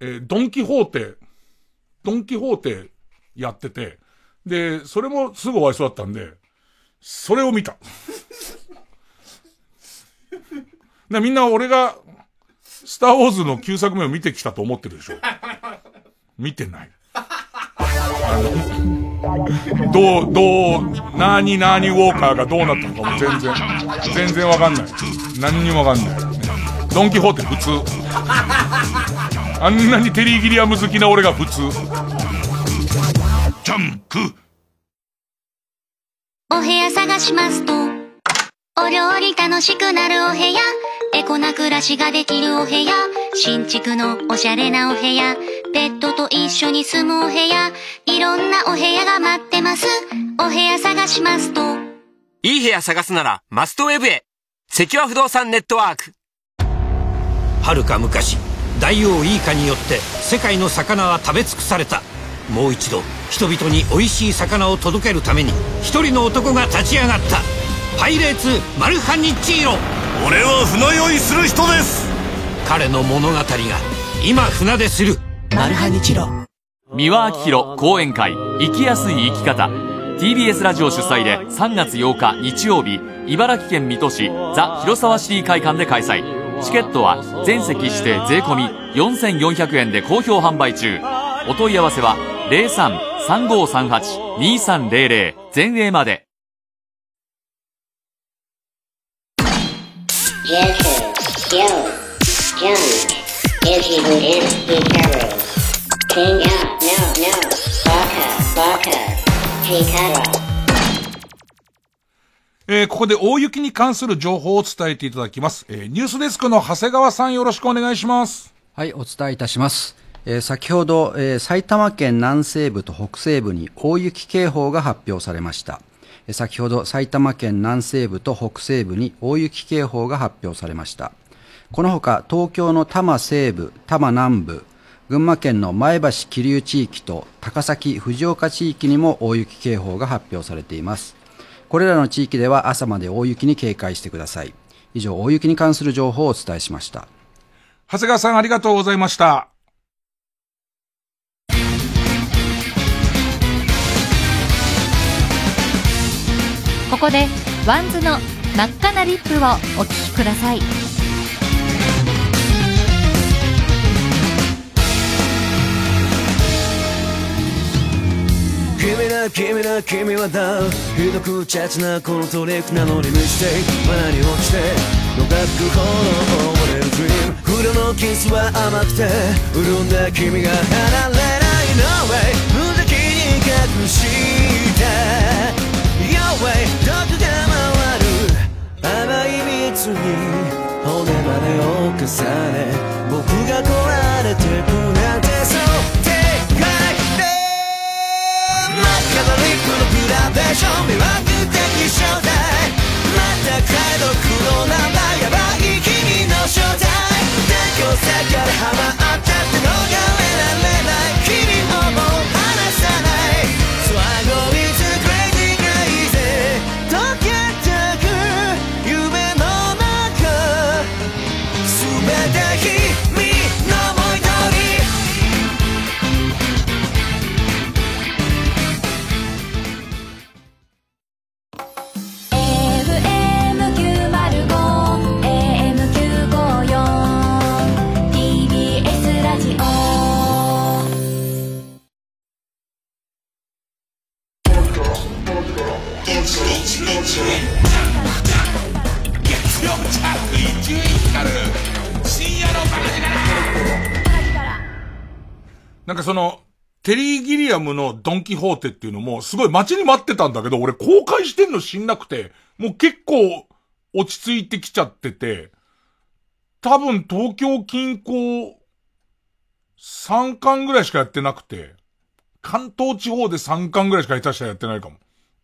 えー、ドンキホーテ、ドンキホーテやってて、で、それもすぐ終わりそうだったんで、それを見た。みんな俺が、スターウォーズの9作目を見てきたと思ってるでしょ。見てない。どう、どう、なになにウォーカーがどうなったのかも全然、全然わかんない。何にもわかんない。ドンキホーテ普通。あんなにテリー・ギリアム好きな俺が普通。ジャンプお部屋探しますと、お料理楽しくなるお部屋、エコな暮らしができるお部屋、新築のおしゃれなお部屋、ペットと一緒に住むお部屋、いろんなお部屋が待ってます。お部屋探しますと。いい部屋探すなら、マストウェブへ。関和不動産ネットワーク。遥か昔、大王イーカによって世界の魚は食べ尽くされた。もう一度、人々に美味しい魚を届けるために、一人の男が立ち上がった。パイレーツ・マルハニッチーロ。俺は船酔いする人です。彼の物語が、今船でする。マルハニチロ。三輪明宏講演会生きやすい生き方 TBS ラジオ主催で3月8日日曜日茨城県水戸市ザ・広沢シティ会館で開催チケットは全席指定税込4400円で好評販売中。お問い合わせは03-3538-2300全英まで。えー、ここで大雪に関する情報を伝えていただきます。えー、ニュースデスクの長谷川さんよろしくお願いします。はい、お伝えいたします。えー、先ほど、えー、埼玉県南西部と北西部に大雪警報が発表されました。えー、先ほど埼玉県南西部と北西部に大雪警報が発表されました。このほか東京の多摩西部、多摩南部、群馬県の前橋桐生地域と高崎藤岡地域にも大雪警報が発表されています。これらの地域では朝まで大雪に警戒してください。以上、大雪に関する情報をお伝えしました。長谷川さんありがとうございました。ここでワンズの真っ赤なリップをお聴きください。君だ君だ君はだひどくチャチなこのトリックなのにミステイク罠に落ちてのがくほど溺れる。dream 不良のキスは甘くて潤んだ君が離れない No way 無邪気に隠した Your way 毒が回る。甘い蜜に骨までを重ね僕が壊れてくなんてそうグラデーション魅惑的正体また解読の名前やばい君の正体。天境世界ハマったって逃れられない。君をもうリー・ギリアムのドンキホーテっていうのも、すごい待ちに待ってたんだけど、俺公開してんの知んなくて、もう結構落ち着いてきちゃってて、多分東京近郊3巻ぐらいしかやってなくて、関東地方で3巻ぐらいしか下手したらやってないかも。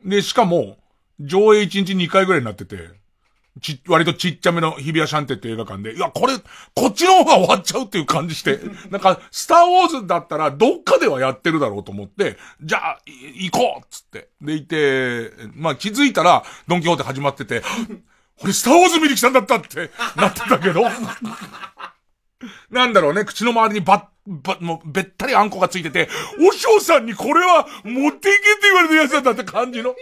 で、しかも、上映1日2回ぐらいになってて、ち、割とちっちゃめの日比谷シャンテって映画館で、いや、これ、こっちの方が終わっちゃうっていう感じして、なんか、スターウォーズだったらどっかではやってるだろうと思って、じゃあ、行こうっつって。で、いて、まあ気づいたら、ドンキホーテ始まってて、俺スターウォーズ見に来たんだったって なってたけど、なんだろうね、口の周りにば、ば、もう、べったりあんこがついてて、お嬢さんにこれは持っていけって言われたやつだったって感じの。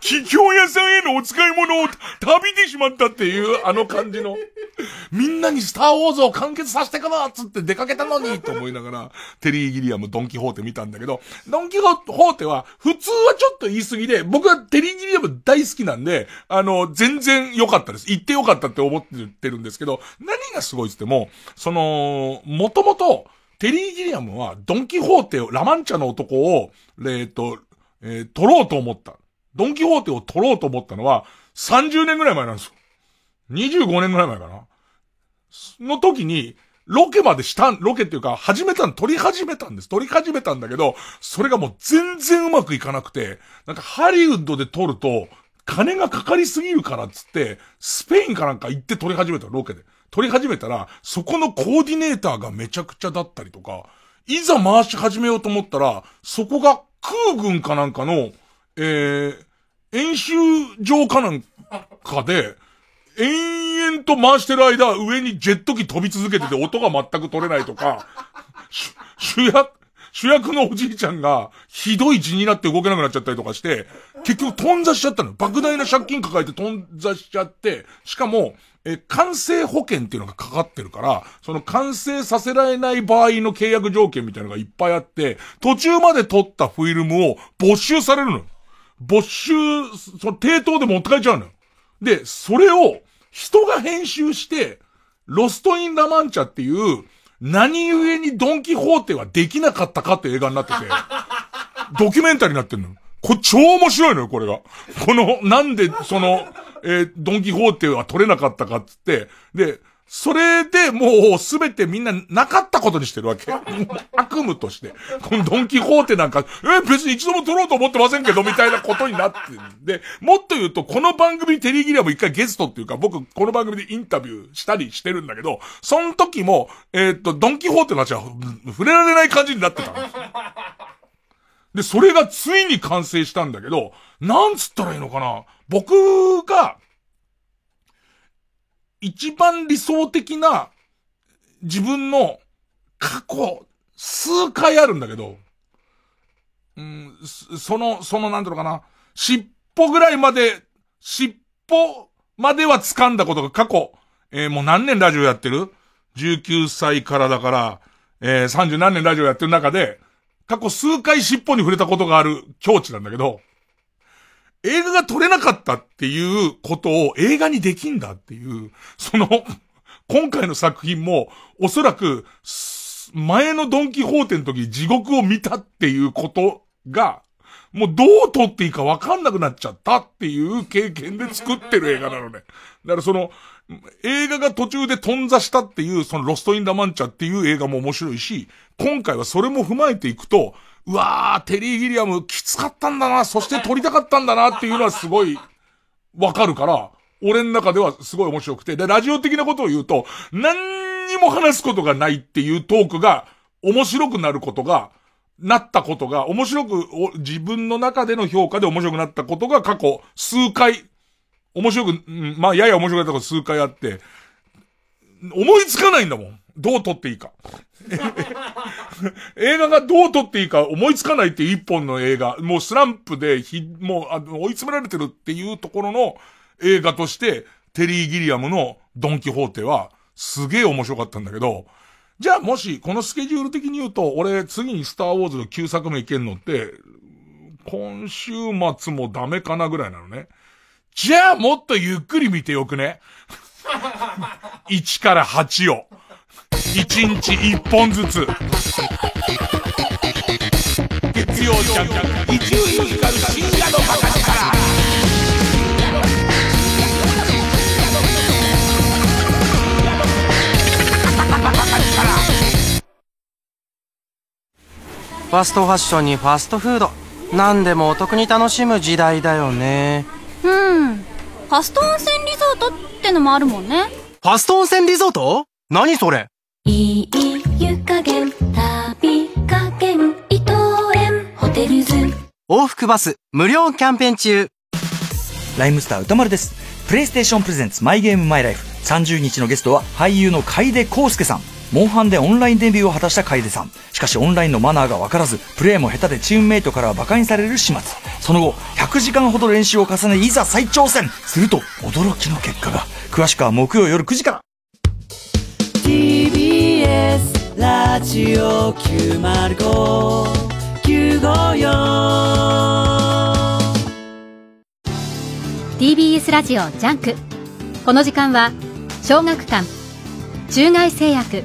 企業屋さんへのお使い物を食べてしまったっていう、あの感じの。みんなにスターウォーズを完結させてかなっつって出かけたのにと思いながら、テリー・ギリアム、ドンキホーテ見たんだけど、ドンキホーテは、普通はちょっと言い過ぎで、僕はテリー・ギリアム大好きなんで、あの、全然良かったです。行って良かったって思ってるんですけど、何がすごいって言っても、その、もともと、テリー・ギリアムは、ドンキホーテを、ラマンチャの男を、えっ、と、えー、取ろうと思った。ドンキホーテを取ろうと思ったのは、30年ぐらい前なんですよ。25年ぐらい前かな。の時に、ロケまでしたん、ロケっていうか、始めたん、撮り始めたんです。撮り始めたんだけど、それがもう全然うまくいかなくて、なんかハリウッドで撮ると、金がかかりすぎるからっつって、スペインかなんか行って撮り始めた、ロケで。撮り始めたら、そこのコーディネーターがめちゃくちゃだったりとか、いざ回し始めようと思ったら、そこが空軍かなんかの、えー、演習場かなんかで、延々と回してる間、上にジェット機飛び続けてて 音が全く取れないとか、主役、主役のおじいちゃんが、ひどい字になって動けなくなっちゃったりとかして、結局頓挫しちゃったの。莫大な借金抱えて頓挫しちゃって、しかも、え、完成保険っていうのがかかってるから、その完成させられない場合の契約条件みたいなのがいっぱいあって、途中まで撮ったフィルムを没収されるの。没収、その抵当で持って帰っちゃうのよ。で、それを人が編集して、ロストインラマンチャっていう、何故にドンキホーテはできなかったかって映画になってて、ドキュメンタリーになってんの。これ超面白いのよ、これが。この、なんで、その、えー、ドンキホーテは取れなかったかっつって、で、それでもうすべてみんななかったことにしてるわけ。悪夢として。このドンキホーテなんか、え、別に一度も取ろうと思ってませんけど、みたいなことになってるんで、もっと言うと、この番組テリーギリアも一回ゲストっていうか、僕、この番組でインタビューしたりしてるんだけど、その時も、えー、っと、ドンキホーテの話は触れられない感じになってたんです。で、それがついに完成したんだけど、なんつったらいいのかな僕が、一番理想的な自分の過去、数回あるんだけど、うん、その、そのなんていうのかな、尻尾ぐらいまで、尻尾までは掴んだことが過去、えー、もう何年ラジオやってる ?19 歳からだから、えー、30何年ラジオやってる中で、過去数回尻尾に触れたことがある境地なんだけど、映画が撮れなかったっていうことを映画にできんだっていう、その、今回の作品も、おそらく、前のドンキホーテの時地獄を見たっていうことが、もうどう撮っていいかわかんなくなっちゃったっていう経験で作ってる映画なのね。だからその、映画が途中で頓挫したっていう、そのロストインダマンチャっていう映画も面白いし、今回はそれも踏まえていくと、うわー、テリー・ギリアムきつかったんだな、そして撮りたかったんだなっていうのはすごいわかるから、俺の中ではすごい面白くて、で、ラジオ的なことを言うと、何にも話すことがないっていうトークが面白くなることが、なったことが、面白く、自分の中での評価で面白くなったことが過去数回、面白く、まあ、やや面白かったこと数回あって、思いつかないんだもん。どう撮っていいか。映画がどう撮っていいか思いつかないって一本の映画。もうスランプでひ、もうあの追い詰められてるっていうところの映画として、テリー・ギリアムのドンキホーテはすげえ面白かったんだけど、じゃあもしこのスケジュール的に言うと、俺次にスターウォーズの9作目いけんのって、今週末もダメかなぐらいなのね。じゃあもっとゆっくり見てよくね ?1 から8を。1日1本ずつ。月曜ジャンク、伊集院光深夜のバカ力。ファストファッションにファストフード。何でもお得に楽しむ時代だよね。うん。ファスト温泉リゾートってのもあるもんね。ファスト温泉リゾート？何それ？いい湯加減旅加減伊藤園ホテルズ。往復バス無料キャンペーン中。ライムスター歌丸です。プレイステーションプレゼンツマイゲームマイライフ。30日のゲストは俳優の楓康介さん。モンハンでオンラインデビューを果たした楓さん。しかしオンラインのマナーが分からずプレーも下手でチームメイトからは馬鹿にされる始末。その後100時間ほど練習を重ねいざ再挑戦。すると驚きの結果が。詳しくは木曜夜9時からラジオ905954 TBS ラジオ JUNK。この時間は小学館中外製薬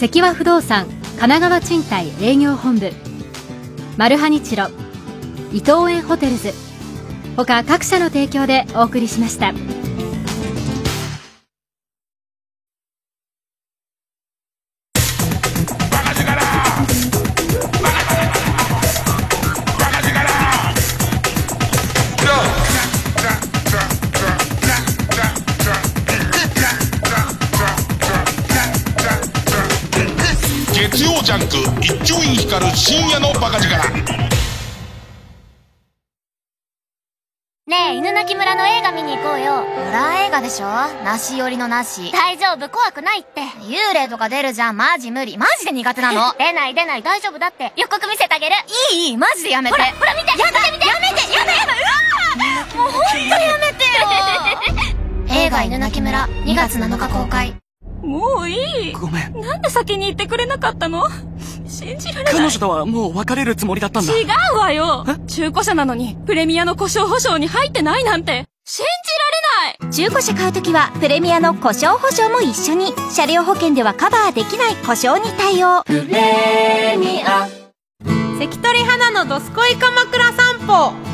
積和不動産神奈川賃貸営業本部。マルハニチロ伊藤園ホテルズ。他各社の提供でお送りしました。ねえ、犬鳴村の映画見に行こうよ。ホラー映画でしょ？なし寄りのなし。大丈夫、怖くないって。幽霊とか出るじゃん、マジ無理。マジで苦手なの。出ない出ない、大丈夫だって。予告見せてあげる。いいいい、マジでやめて。ほら、ほら見てやめて見てやめてやだやだうわもうほんとやめてよ 映画犬鳴村、2月7日公開。もういい。ごめん。なんで先に言ってくれなかったの？信じられない。彼女とはもう別れるつもりだったんだ違うわよ中古車なのに、プレミアの故障保証に入ってないなんて、信じられない中古車買うときは、プレミアの故障保証も一緒に。車両保険ではカバーできない故障に対応。プレミア。関取花のどすこい鎌倉散歩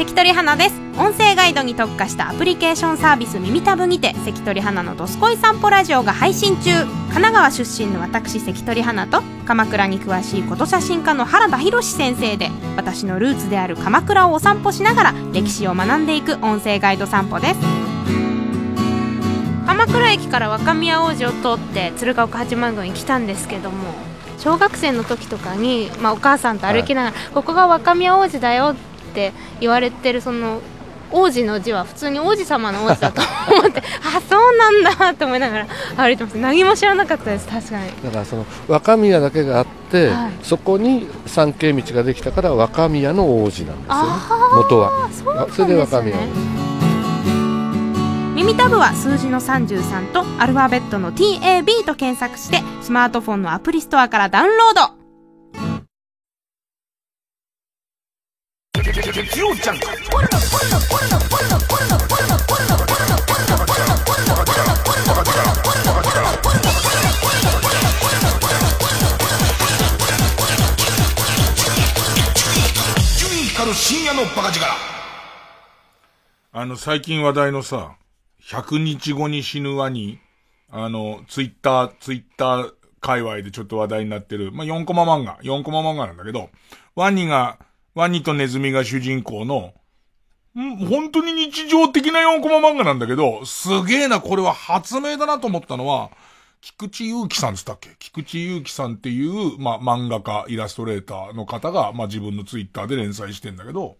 関取花です。音声ガイドに特化したアプリケーションサービス耳たぶにて関取花のどすこい散歩ラジオが配信中。神奈川出身の私関取花と鎌倉に詳しいこと写真家の原田博先生で私のルーツである鎌倉をお散歩しながら歴史を学んでいく音声ガイド散歩です。鎌倉駅から若宮王子を通って鶴岡八幡宮に来たんですけども小学生の時とかに、まあ、お母さんと歩きながら、ここが若宮王子だよって言われてるその王子の字は普通に王子様の王子だと思って あそうなんだって思いながら歩いてます。何も知らなかったです。確かに。だからその若宮だけがあって、はい。そこに参詣道ができたから若宮の王子なんですよね。元は。そうなんですね。それで若宮耳たぶは数字の33とアルファベットの TAB と検索してスマートフォンのアプリストアからダウンロード月曜ジャンク深夜のバカ力あの、最近話題のさ、100日後に死ぬワニ、あの、ツイッター、ツイッター界隈でちょっと話題になってる、まあ、4コマ漫画、4コマ漫画なんだけど、ワニが、ワニとネズミが主人公の、本当に日常的な4コマ漫画なんだけど、すげえな、これは発明だなと思ったのは、菊池祐希さんつったっけ？菊池祐希さんっていう、ま、漫画家、イラストレーターの方が、ま、自分のツイッターで連載してんだけど、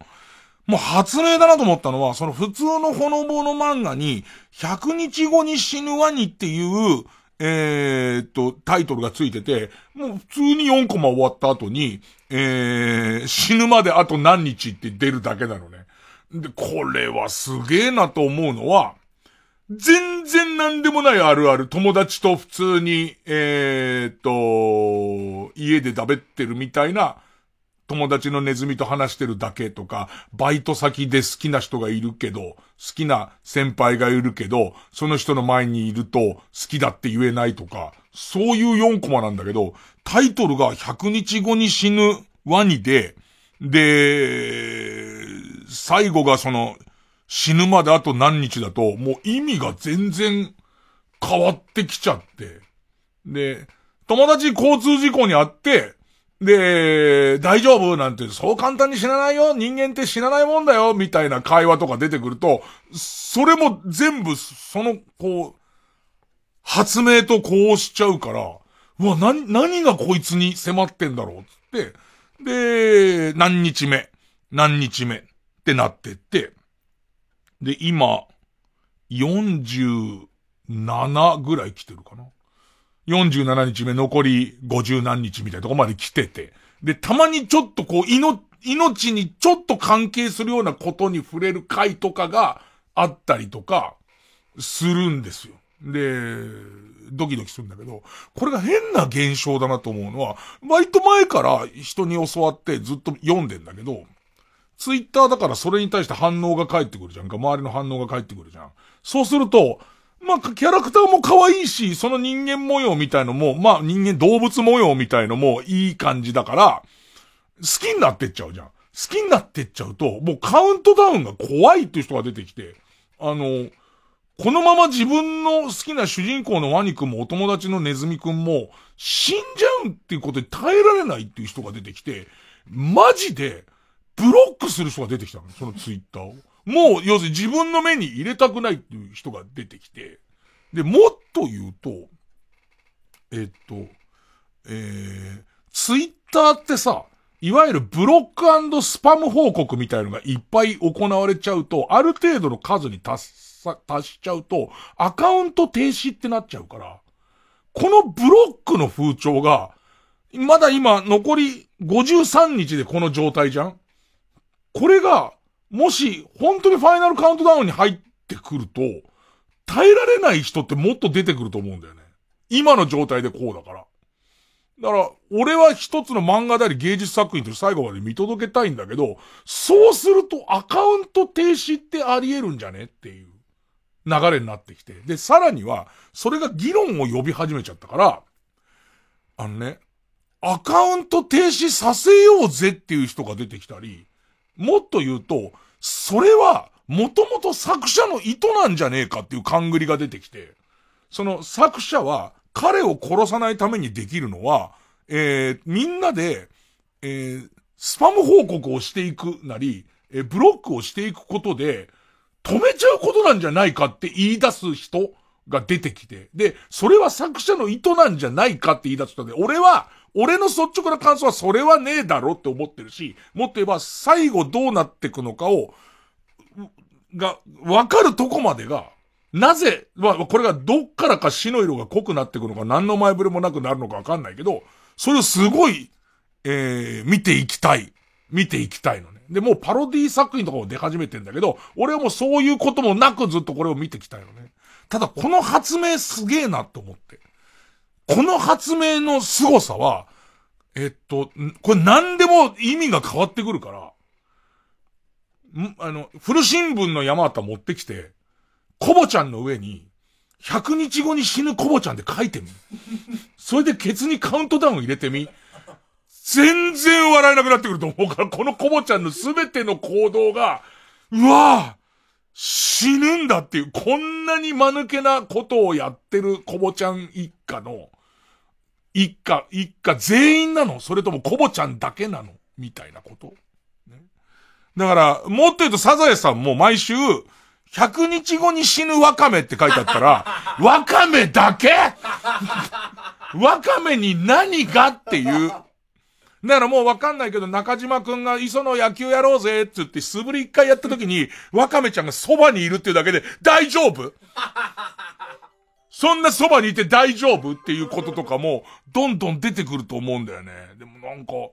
もう発明だなと思ったのは、その普通のほのぼの漫画に、100日後に死ぬワニっていう、えーっと、タイトルがついてて、もう普通に4コマ終わった後に、えー、死ぬまであと何日って出るだけなのね。で、これはすげえなと思うのは、全然なんでもないあるある、友達と普通に、えーっと、家で食べってるみたいな、友達のネズミと話してるだけとか、バイト先で好きな人がいるけど、好きな先輩がいるけど、その人の前にいると好きだって言えないとか、そういう4コマなんだけど、タイトルが100日後に死ぬワニで、で、最後がその、死ぬまであと何日だと、もう意味が全然変わってきちゃって。で、友達交通事故にあって、で、大丈夫なんて、そう簡単に死なないよ人間って死なないもんだよみたいな会話とか出てくると、それも全部、その、こう、発明とこうしちゃうから、うわ、な、何がこいつに迫ってんだろうつって、で、何日目、何日目ってなってって、で、今、47ぐらい来てるかな。47日目残り50何日みたいなとこまで来てて。で、たまにちょっとこう、命、命にちょっと関係するようなことに触れる回とかがあったりとか、するんですよ。で、ドキドキするんだけど、これが変な現象だなと思うのは、割と前から人に教わってずっと読んでんだけど、ツイッターだからそれに対して反応が返ってくるじゃんか。周りの反応が返ってくるじゃん。そうすると、まあ、キャラクターも可愛いし、その人間模様みたいのも、まあ、人間動物模様みたいのもいい感じだから、好きになってっちゃうじゃん。好きになってっちゃうと、もうカウントダウンが怖いっていう人が出てきて、あの、このまま自分の好きな主人公のワニ君もお友達のネズミ君も死んじゃうっていうことで耐えられないっていう人が出てきて、マジでブロックする人が出てきたの、そのツイッターを。もう、要するに自分の目に入れたくないっていう人が出てきて、で、もっと言うと、えっと、えー、ツイッターってさ、いわゆるブロックスパム報告みたいのがいっぱい行われちゃうと、ある程度の数に達さ達しちゃうと、アカウント停止ってなっちゃうから、このブロックの風潮が、まだ今残り53日でこの状態じゃんこれが、もし、本当にファイナルカウントダウンに入ってくると、耐えられない人ってもっと出てくると思うんだよね。今の状態でこうだから。だから、俺は一つの漫画であり芸術作品として最後まで見届けたいんだけど、そうするとアカウント停止ってあり得るんじゃねっていう流れになってきて。で、さらには、それが議論を呼び始めちゃったから、あのね、アカウント停止させようぜっていう人が出てきたり、もっと言うと、それは、もともと作者の意図なんじゃねえかっていう勘繰りが出てきて、その作者は、彼を殺さないためにできるのは、えー、みんなで、えー、スパム報告をしていくなり、えー、ブロックをしていくことで、止めちゃうことなんじゃないかって言い出す人が出てきて、で、それは作者の意図なんじゃないかって言い出す人で、俺は、俺の率直な感想はそれはねえだろって思ってるし、もっと言えば最後どうなってくのかを、が、わかるとこまでが、なぜ、まあ、これがどっからか死の色が濃くなってくのか、何の前触れもなくなるのかわかんないけど、それをすごい、えー、見ていきたい。見ていきたいの。で、もうパロディ作品とかも出始めてんだけど、俺はもうそういうこともなくずっとこれを見てきたよね。ただ、この発明すげえなと思って。この発明の凄さは、えっと、これ何でも意味が変わってくるから、んあの、古新聞の山形持ってきて、コボちゃんの上に、100日後に死ぬコボちゃんで書いてみ。それでケツにカウントダウン入れてみ。全然笑えなくなってくると思うから、このコボちゃんのすべての行動が、うわぁ死ぬんだっていう、こんなに間抜けなことをやってるコボちゃん一家の、一家、一家全員なの？それともコボちゃんだけなの？みたいなこと、ね、だから、もっと言うとサザエさんも毎週、100日後に死ぬワカメって書いてあったら、ワカメだけ？ワカメに何が？っていう。だからもうわかんないけど、中島くんが磯の野球やろうぜって言って素振り一回やった時に、ワカメちゃんがそばにいるっていうだけで大丈夫？そんなそばにいて大丈夫っていうこととかも、どんどん出てくると思うんだよね。でもなんか、こ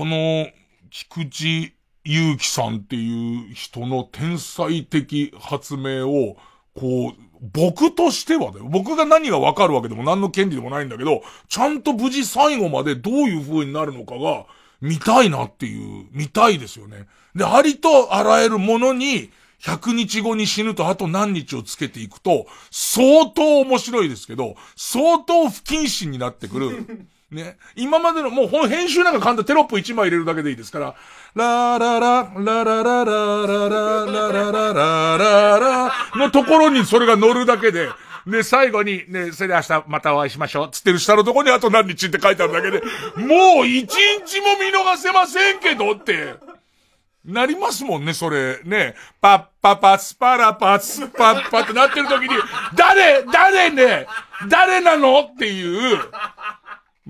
の、菊池祐希さんっていう人の天才的発明を、こう、僕としてはだよ。僕が何がわかるわけでも何の権利でもないんだけど、ちゃんと無事最後までどういう風になるのかが、見たいなっていう、見たいですよね。で、ありとあらゆるものに、100日後に死ぬとあと何日をつけていくと、相当面白いですけど、相当不謹慎になってくる。ね。今までの、もうこの編集なんか簡単テロップ1枚入れるだけでいいですから、ラーララ、ララララララララララララのところにそれが乗るだけで、で、最後に、ね、それで明日またお会いしましょう。つってる下のとこにあと何日って書いてあるだけで、もう一日も見逃せませんけどって。なりますもんね、それ。ね。パッパパスパラパスパッパってなってる時に、誰誰ね誰なのっていう。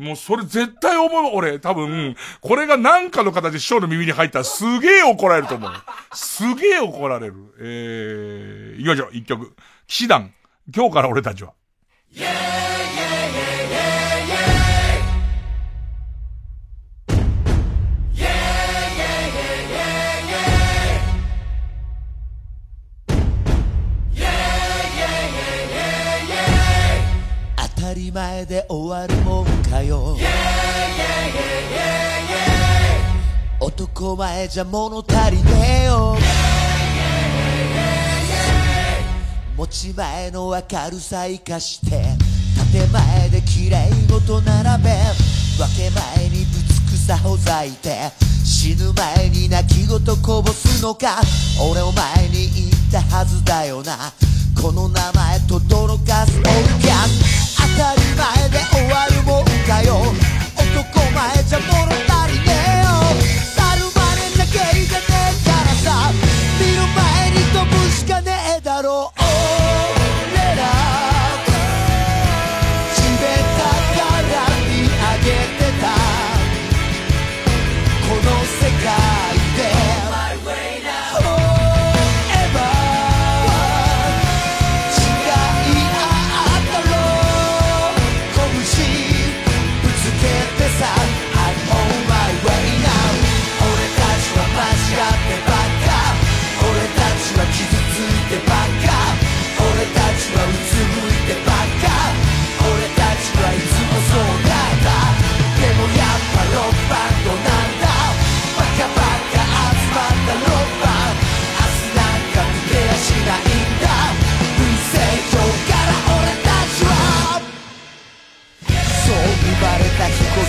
もうそれ絶対思う、俺、多分、これが何かの形で師匠の耳に入ったらすげえ怒られると思う。すげえ怒られる。えー、行きましょう、一曲。騎士団、今日から俺たちは。前で終わるもんかよ。男前じゃ物足りねえよ。持ち前の明るさ生かして建前で綺麗事並べ分け前にぶつくさほざいて死ぬ前に泣き言こぼすのか俺お前に言ったはずだよな。この名前とどろかすオルガン。たり前で終わるもんかよ。男前じゃもろ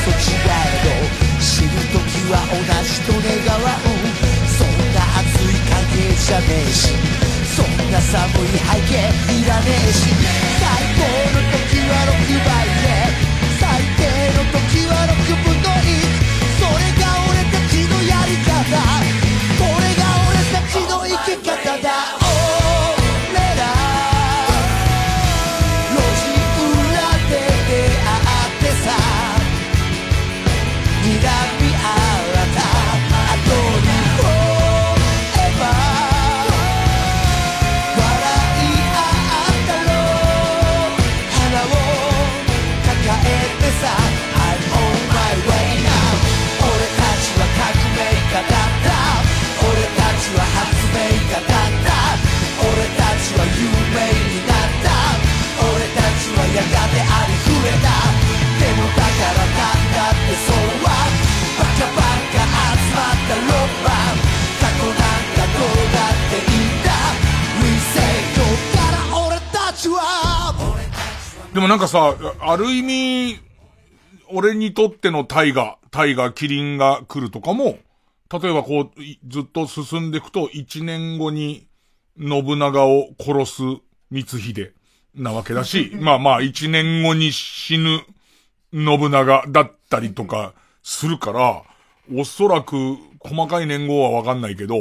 そ違えど死ぬ時は同じと願わうそんな熱い関係じゃねえしそんな寒い背景いらねえし最高の時は6倍。で最低の時は6分の1それが俺たちのやり方これが俺たちの生き方だ。なんかさ、ある意味、俺にとっての大河、大河、麒麟が来るとかも、例えばこう、いずっと進んでいくと、一年後に、信長を殺す光秀なわけだし、まあまあ、一年後に死ぬ信長だったりとかするから、おそらく、細かい年号はわかんないけど、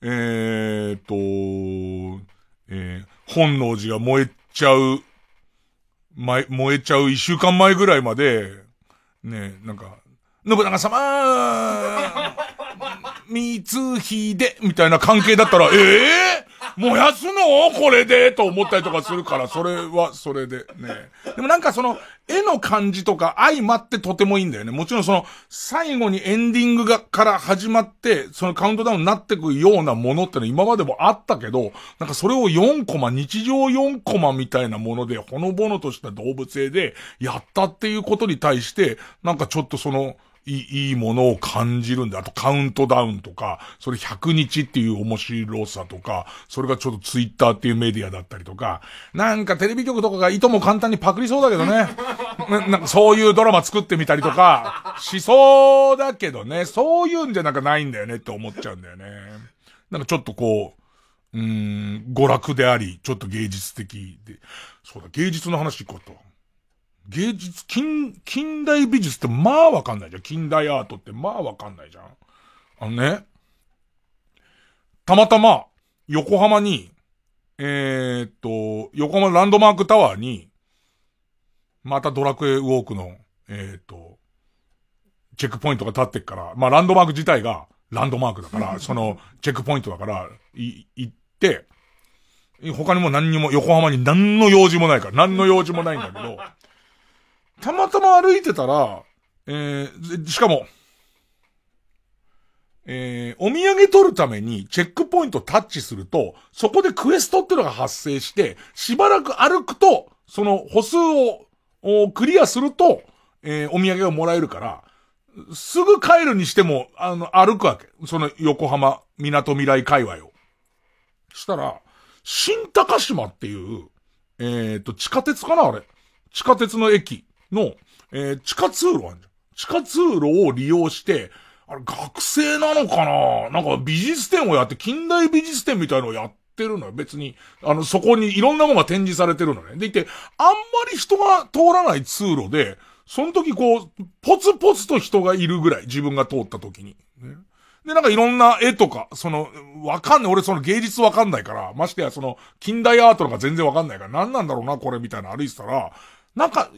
えーっと、えー本能寺が燃えちゃう前、燃えちゃう一週間前ぐらいまで、ねなんか、信長様光秀みたいな関係だったら、ええ燃やすの？これで？と思ったりとかするから、それはそれでね。でもなんかその、絵の感じとか相まってとてもいいんだよね。もちろんその、最後にエンディングが、から始まって、そのカウントダウンになってくようなものってのは今までもあったけど、なんかそれを4コマ、日常4コマみたいなもので、ほのぼのとした動物絵でやったっていうことに対して、なんかちょっとその、いい、ものを感じるんで、あとカウントダウンとか、それ100日っていう面白さとか、それがちょっとツイッターっていうメディアだったりとか、なんかテレビ局とかがいとも簡単にパクりそうだけどね。ななんかそういうドラマ作ってみたりとか、しそうだけどね、そういうんじゃなんかないんだよねって思っちゃうんだよね。なんかちょっとこう、うーん、娯楽であり、ちょっと芸術的で。そうだ、芸術の話行こうと。芸術、近、近代美術ってまあわかんないじゃん。近代アートってまあわかんないじゃん。あのね、たまたま、横浜に、えー、っと、横浜ランドマークタワーに、またドラクエウォークの、えー、っと、チェックポイントが立ってっから、まあランドマーク自体がランドマークだから、その、チェックポイントだから、い、行って、他にも何にも、横浜に何の用事もないから、何の用事もないんだけど、たまたま歩いてたら、えー、しかも、えー、お土産取るためにチェックポイントタッチすると、そこでクエストっていうのが発生して、しばらく歩くと、その歩数を、をクリアすると、えー、お土産がもらえるから、すぐ帰るにしても、あの、歩くわけ。その横浜、港未来界隈を。したら、新高島っていう、えっ、と、地下鉄かなあれ。地下鉄の駅の、えー地下通路あるじゃん。地下通路を利用して、あれ、学生なのかな？なんか美術展をやって、近代美術展みたいのをやってるのよ。別に、あの、そこにいろんなものが展示されてるのね。でいて、あんまり人が通らない通路で、その時こう、ポツポツと人がいるぐらい、自分が通った時に。ねで、なんかいろんな絵とか、その、わかんない。俺その芸術わかんないから、ましてやその、近代アートとか全然わかんないから、何なんだろうな、これみたいな歩いてたら、なんか、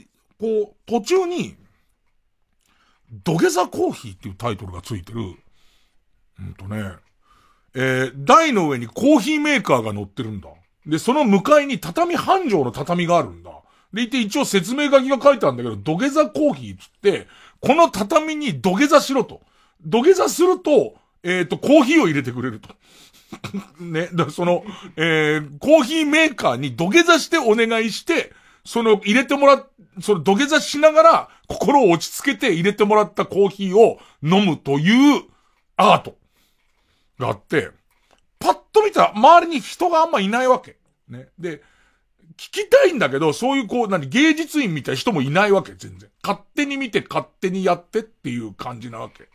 こう、途中に、土下座コーヒーっていうタイトルがついてる、うんとね、えー台の上にコーヒーメーカーが乗ってるんだ。で、その向かいに畳半畳の畳があるんだ。でいて一応説明書きが書いてあるんだけど、土下座コーヒーっつって、この畳に土下座しろと。土下座すると、えっ、と、コーヒーを入れてくれると。ね、だその、えーコーヒーメーカーに土下座してお願いして、その入れてもらっ、その土下座しながら心を落ち着けて入れてもらったコーヒーを飲むというアートがあって、パッと見たら周りに人があんまいないわけ。ね。で、聞きたいんだけど、そういうこう、何、芸術院みたいな人もいないわけ、全然。勝手に見て勝手にやってっていう感じなわけ。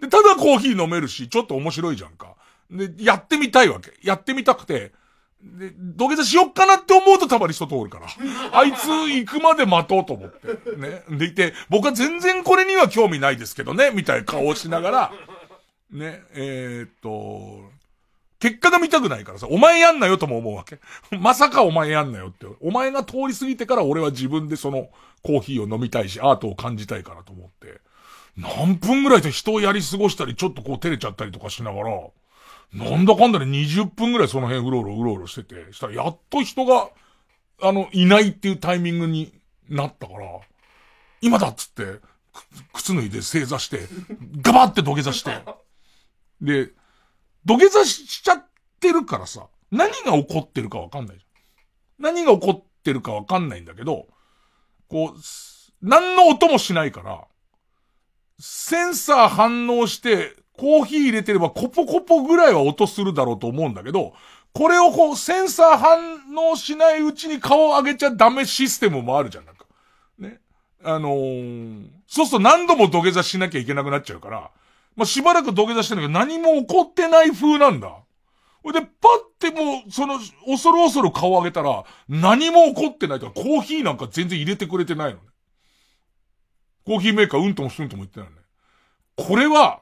で、ただコーヒー飲めるし、ちょっと面白いじゃんか。で、やってみたいわけ。やってみたくて、で、土下座しよっかなって思うとたまに人通るから。あいつ行くまで待とうと思って。ね。でいて、僕は全然これには興味ないですけどね、みたいな顔をしながら、ね、えーっと、結果が見たくないからさ、お前やんなよとも思うわけ。まさかお前やんなよって。お前が通り過ぎてから俺は自分でそのコーヒーを飲みたいし、アートを感じたいからと思って。何分ぐらいで人をやり過ごしたり、ちょっとこう照れちゃったりとかしながら、なんだかんだで20分ぐらいその辺うろうろうろうろしてて、したらやっと人が、あの、いないっていうタイミングになったから、今だっつって、く靴脱いで正座して、ガバって土下座して、で、土下座しちゃってるからさ、何が起こってるかわかんないじゃん。何が起こってるかわかんないんだけど、こう、何の音もしないから、センサー反応して、コーヒー入れてればコポコポぐらいは音するだろうと思うんだけど、これをこう、センサー反応しないうちに顔を上げちゃダメシステムもあるじゃん、なんか。ね。あのーそうすると何度も土下座しなきゃいけなくなっちゃうから、まあ、しばらく土下座してるんだけど何も起こってない風なんだ。ほいで、パってもう、その、恐る恐る顔を上げたら、何も起こってないとか、コーヒーなんか全然入れてくれてないのね。コーヒーメーカーうんともすんとも言ってないのね。これは、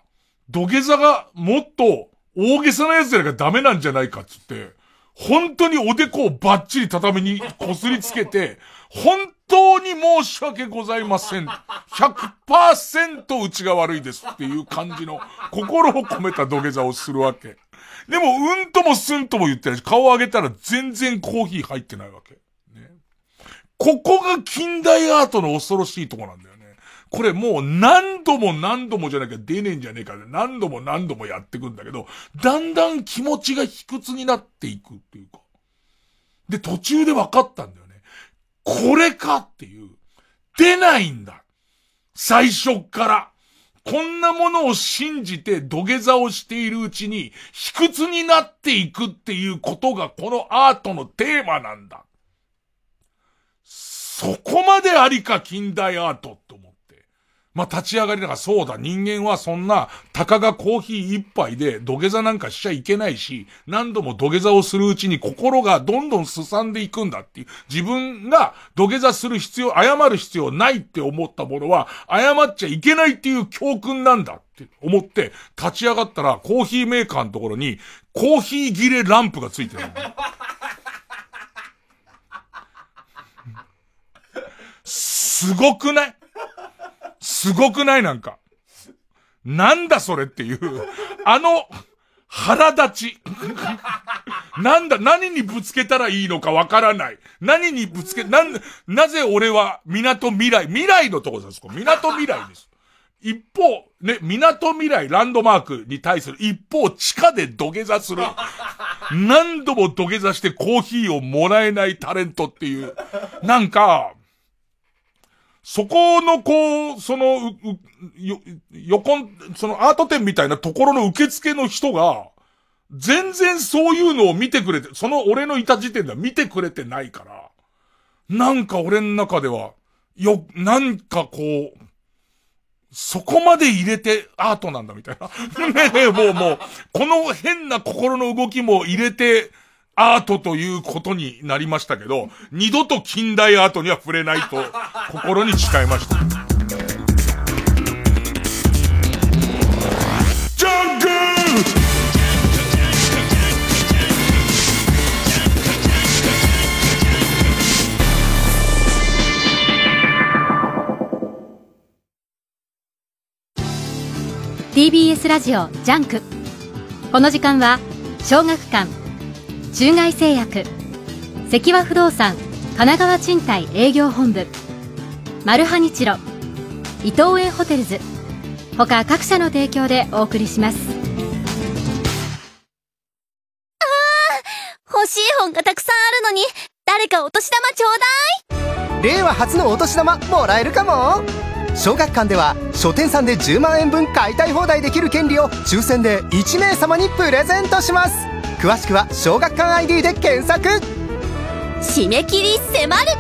土下座がもっと大げさなやつじゃなきゃダメなんじゃないかっつって、本当におでこをバッチリ畳にこすりつけて、本当に申し訳ございません。100%うちが悪いですっていう感じの心を込めた土下座をするわけ。でも、うんともすんとも言ってないし、顔を上げたら全然コーヒー入ってないわけ。ね。ここが近代アートの恐ろしいとこなんだよ。これもう何度も何度もじゃなきゃ出ねえんじゃねえかで何度も何度もやってくんだけど、だんだん気持ちが卑屈になっていくっていうか。で、途中で分かったんだよね。これかっていう。出ないんだ。最初っから。こんなものを信じて土下座をしているうちに、卑屈になっていくっていうことがこのアートのテーマなんだ。そこまでありか近代アート。まあ、立ち上がりだからそうだ、人間はそんな、たかがコーヒー一杯で土下座なんかしちゃいけないし、何度も土下座をするうちに心がどんどんすさんでいくんだっていう。自分が土下座する必要、謝る必要ないって思ったものは、謝っちゃいけないっていう教訓なんだって思って、立ち上がったらコーヒーメーカーのところに、コーヒー切れランプがついてる。すごくない？すごくない？なんか。なんだそれっていう、あの、腹立ち。なんだ、何にぶつけたらいいのかわからない。何にぶつけ、なん、なぜ俺は港未来、未来のとこですか？港未来です。一方、ね、港未来ランドマークに対する一方、地下で土下座する。何度も土下座してコーヒーをもらえないタレントっていう。なんか、そこのこう、その、よ、横、そのアート展みたいなところの受付の人が、全然そういうのを見てくれて、その俺のいた時点では見てくれてないから、なんか俺の中では、よ、なんかこう、そこまで入れてアートなんだみたいな。ねえ、もうもう、この変な心の動きも入れて、アートということになりましたけど、二度と近代アートには触れないと心に誓いました。ジャング TBS ラジオジャンクこの時間は小学館中外製薬。積和不動産神奈川賃貸営業本部。マルハニチロ伊藤園ホテルズ。他各社の提供でお送りします。ああ欲しい本がたくさんあるのに誰かお年玉ちょうだい。令和初のお年玉もらえるかも。小学館では書店さんで10万円分買いたい放題できる権利を抽選で1名様にプレゼントします詳しくは小学館 ID で検索。締め切り迫る。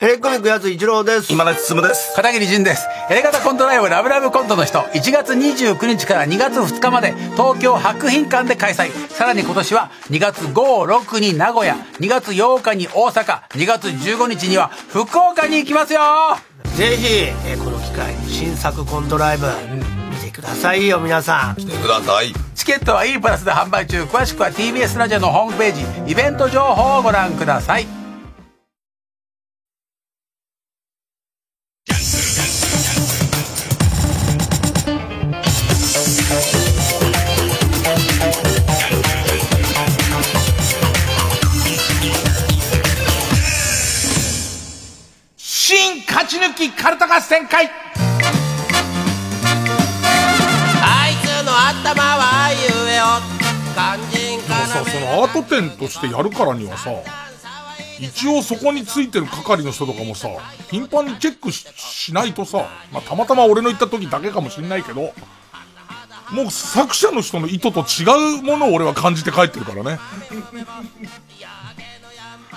エレコミックやつ一郎です。今立進です。片桐仁です。エレガタコントライブラブラブコントの人。1月29日から2月2日まで東京博品館で開催。さらに今年は2月56に名古屋。2月8日に大阪。2月15日には福岡に行きますよ。ぜひえこの機会に新作コントライブ、見てくださいよ皆さん。来てください。チケットは E プラスで販売中。詳しくは TBS ラジオのホームページイベント情報をご覧ください。新勝ち抜きカルタ合戦会の頭はゆえよ肝心でもさそのアート展としてやるからにはさ一応そこについてる係の人とかもさ頻繁にチェックしないとさ、まあ、たまたま俺の言った時だけかもしんないけどもう作者の人の意図と違うものを俺は感じて帰ってるからね。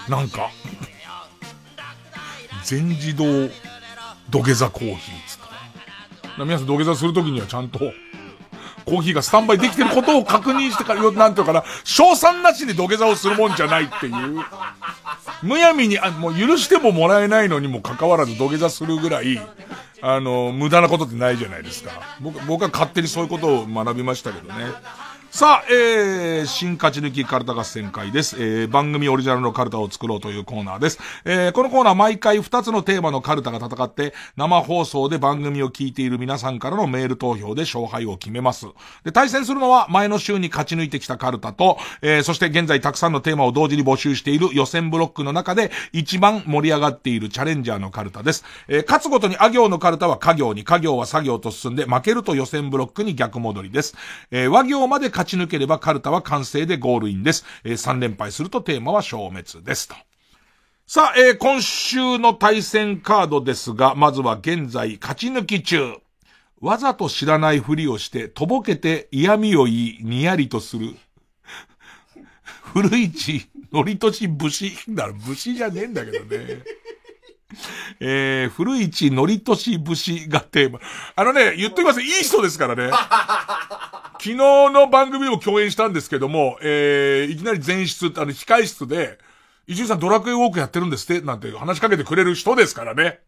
なんか全自動土下座コーヒーつった。皆さん土下座するときにはちゃんとコーヒーがスタンバイできてることを確認してから、なんていうかな、賞賛なしで土下座をするもんじゃないっていう。むやみに、あ、もう許してももらえないのにもかかわらず土下座するぐらい、あの、無駄なことってないじゃないですか。僕、僕は勝手にそういうことを学びましたけどね。さあ、えー、新勝ち抜きカルタ合戦会です。えー、番組オリジナルのカルタを作ろうというコーナーです。えー、このコーナー毎回2つのテーマのカルタが戦って、生放送で番組を聞いている皆さんからのメール投票で勝敗を決めます。で、対戦するのは前の週に勝ち抜いてきたカルタと、えー、そして現在たくさんのテーマを同時に募集している予選ブロックの中で一番盛り上がっているチャレンジャーのカルタです。えー、勝つごとにあ行のカルタは家行に、家行は作業と進んで負けると予選ブロックに逆戻りです。えー、和行まで勝勝ち抜ければカルタは完成でゴールインです。えー、3連敗するとテーマは消滅ですと。さあ、えー、今週の対戦カードですが、まずは現在勝ち抜き中。わざと知らないふりをして、とぼけて嫌味を言い、にやりとする。古市、のりとし武士。だから武士じゃねえんだけどね。えー、古市のりとし武士がテーマ。あのね、言っときます。いい人ですからね。昨日の番組も共演したんですけども、えー、いきなり前室、あの、控室で、伊集院さんドラクエウォークやってるんですって？なんて話しかけてくれる人ですからね。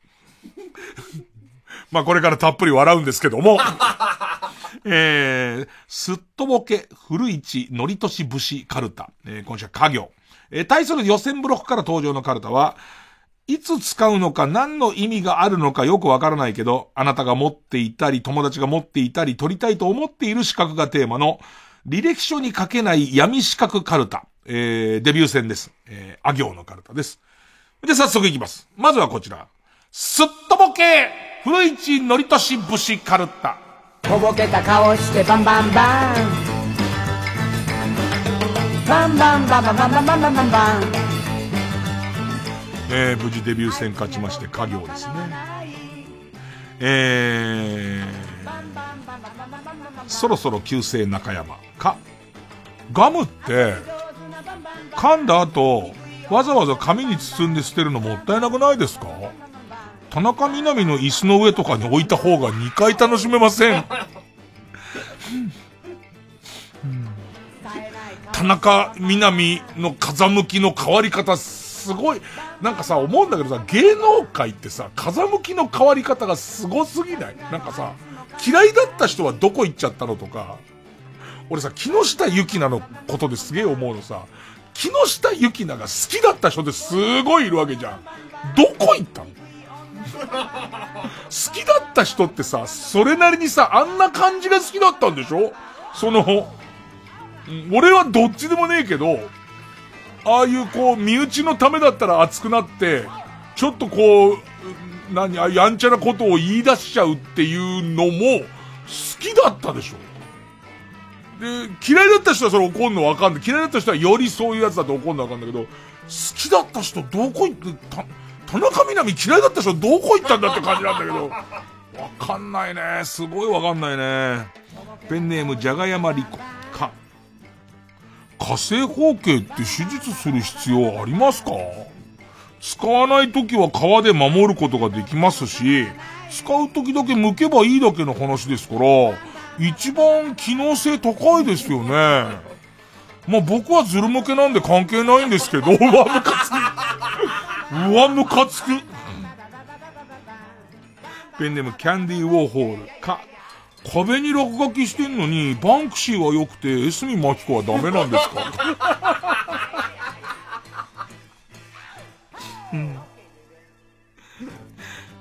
まあこれからたっぷり笑うんですけども。えー、すっとぼけ、古市、のりとし武士カルタ。えー、今週は家業。えー、対する予選ブロックから登場のカルタは、いつ使うのか何の意味があるのかよくわからないけど、あなたが持っていたり、友達が持っていたり、取りたいと思っている資格がテーマの、履歴書に書けない闇資格カルタ。えー、デビュー戦です。えー、あ行のカルタです。で、早速いきます。まずはこちら。すっとぼけ古市のりとし武士カルタ。とぼけた顔してバンバンバンバンバンバンバンバンバンバンバンバンバンえー、無事デビュー戦勝ちまして、家業ですね。えー、そろそろ旧姓中山。か、ガムって、噛んだ後、わざわざ紙に包んで捨てるのもったいなくないですか？田中みな実の椅子の上とかに置いた方が2回楽しめません。田中みな実の風向きの変わり方、すごい、なんかさ、思うんだけどさ、芸能界ってさ、風向きの変わり方がすごすぎない？なんかさ、嫌いだった人はどこ行っちゃったのとか、俺さ、木下ゆきなのことですげえ思うのさ、木下ゆきなが好きだった人ってすごいいるわけじゃん。どこ行ったの？好きだった人ってさ、それなりにさ、あんな感じが好きだったんでしょ？その、俺はどっちでもねえけど、ああいうこう、身内のためだったら熱くなって、ちょっとこう、何、やんちゃなことを言い出しちゃうっていうのも、好きだったでしょで、嫌いだった人はそれ怒るのわかんない。嫌いだった人はよりそういうやつだと怒るのわかんないけど、好きだった人どこ行って、た、田中みな実嫌いだった人どこ行ったんだって感じなんだけど、わかんないね。すごいわかんないね。ペンネーム、じゃがやまりこ。か。火星包茎って手術する必要ありますか？使わない時は皮で守ることができますし、使う時だけ剥けばいいだけの話ですから、一番機能性高いですよね。まあ僕はズル向けなんで関係ないんですけど、うわ、ムカつく。うわ、ムカつく。ペンネームキャンディーウォーホール。か、壁に落書きしてんのに、バンクシーは良くて、エスミマキコはダメなんですか？うん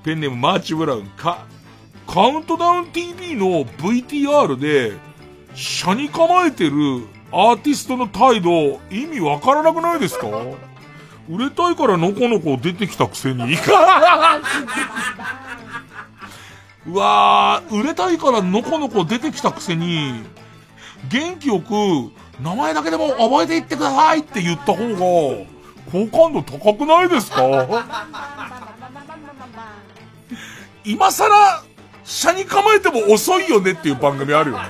ペンネームマーチブラウン。か、カウントダウン TV の VTR で、車に構えてるアーティストの態度、意味わからなくないですか？売れたいからのこのこ出てきたくせに。うわー、売れたいからのこのこ出てきたくせに、元気よく、名前だけでも覚えていってくださいって言った方が、好感度高くないですか？今更、車に構えても遅いよねっていう番組あるよね。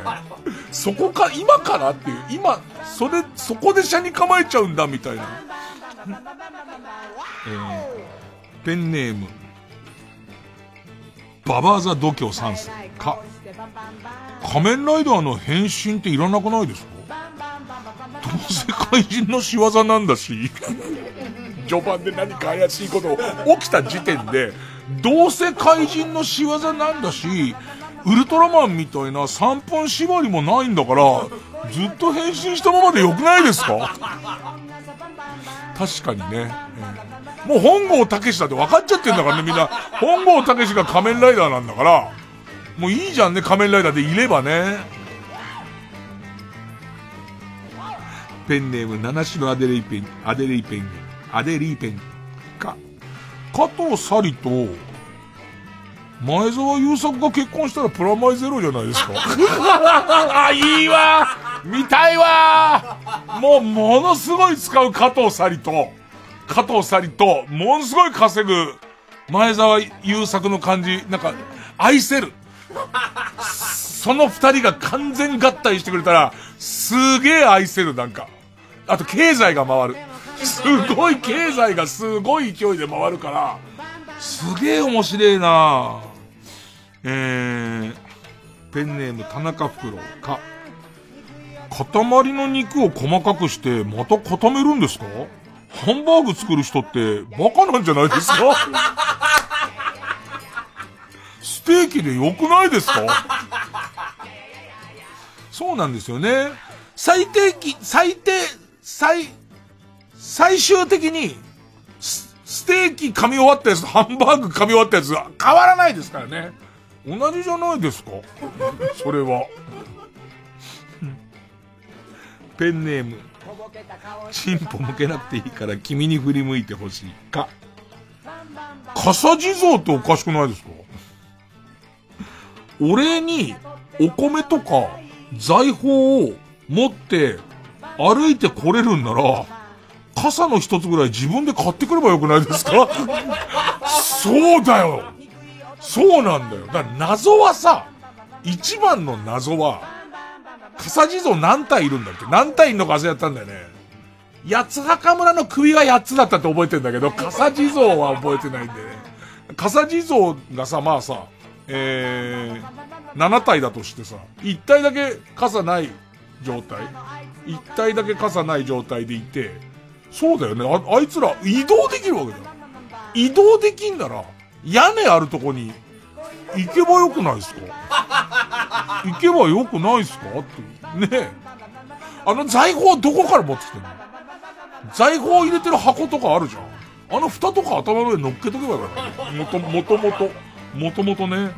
そこか、今からっていう、今、それ、そこで車に構えちゃうんだみたいな。えー、ペンネーム、ババーザ度胸3世か、仮面ライダーの変身っていらなくないですか？どうせ怪人の仕業なんだし、序盤で何か怪しいこと起きた時点で、どうせ怪人の仕業なんだし、ウルトラマンみたいな3分縛りもないんだから、ずっと変身したままでよくないですか？確かにね。えーもう本郷武史だって分かっちゃってんだからね、みんな。本郷武史が仮面ライダーなんだから、もういいじゃんね、仮面ライダーでいればね。ペンネーム、七種のアデレイペン、アデレイペン、アデリーペンか。加藤サリと、前澤友作が結婚したらプラマイゼロじゃないですか。あ いいわ見たいわもうものすごい使う加藤サリと、加藤サリと、ものすごい稼ぐ前澤友作の感じ、なんか、愛せる。その二人が完全合体してくれたら、すげえ愛せる、なんか。あと、経済が回る。すごい経済がすごい勢いで回るから、すげえ面白いなえー、ペンネーム田中フクロウか。塊の肉を細かくして、また固めるんですか？ハンバーグ作る人って、バカなんじゃないですか？ステーキで良くないですか？そうなんですよね。最低き、最低、最、最終的に、スステーキ噛み終わったやつとハンバーグ噛み終わったやつは変わらないですからね。同じじゃないですか？それは。ペンネーム。チンポ向けなくていいから君に振り向いてほしいか。傘地蔵っておかしくないですかお礼にお米とか財宝を持って歩いてこれるんなら、傘の一つぐらい自分で買ってくればよくないですかそうだよそうなんだよ。だから謎はさ、一番の謎は、傘地蔵何体いるんだっけ何体いるのか忘れちゃったんだよね。八つ墓村の首が8つだったって覚えてんだけど、傘地蔵は覚えてないんでね。傘地蔵がさ、まあさ、えー、7体だとしてさ、1体だけ傘ない状態 ?1 体だけ傘ない状態でいて、そうだよね。あ、あいつら移動できるわけだよ。移動できんなら、屋根あるとこに行けばよくないですか？行けばよくないですか？って。ねえ。あの財宝どこから持ってきてんの？財宝入れてる箱とかあるじゃん。あの蓋とか頭の上に乗っけとけばよかった。もと、もともと、もともとね。うん。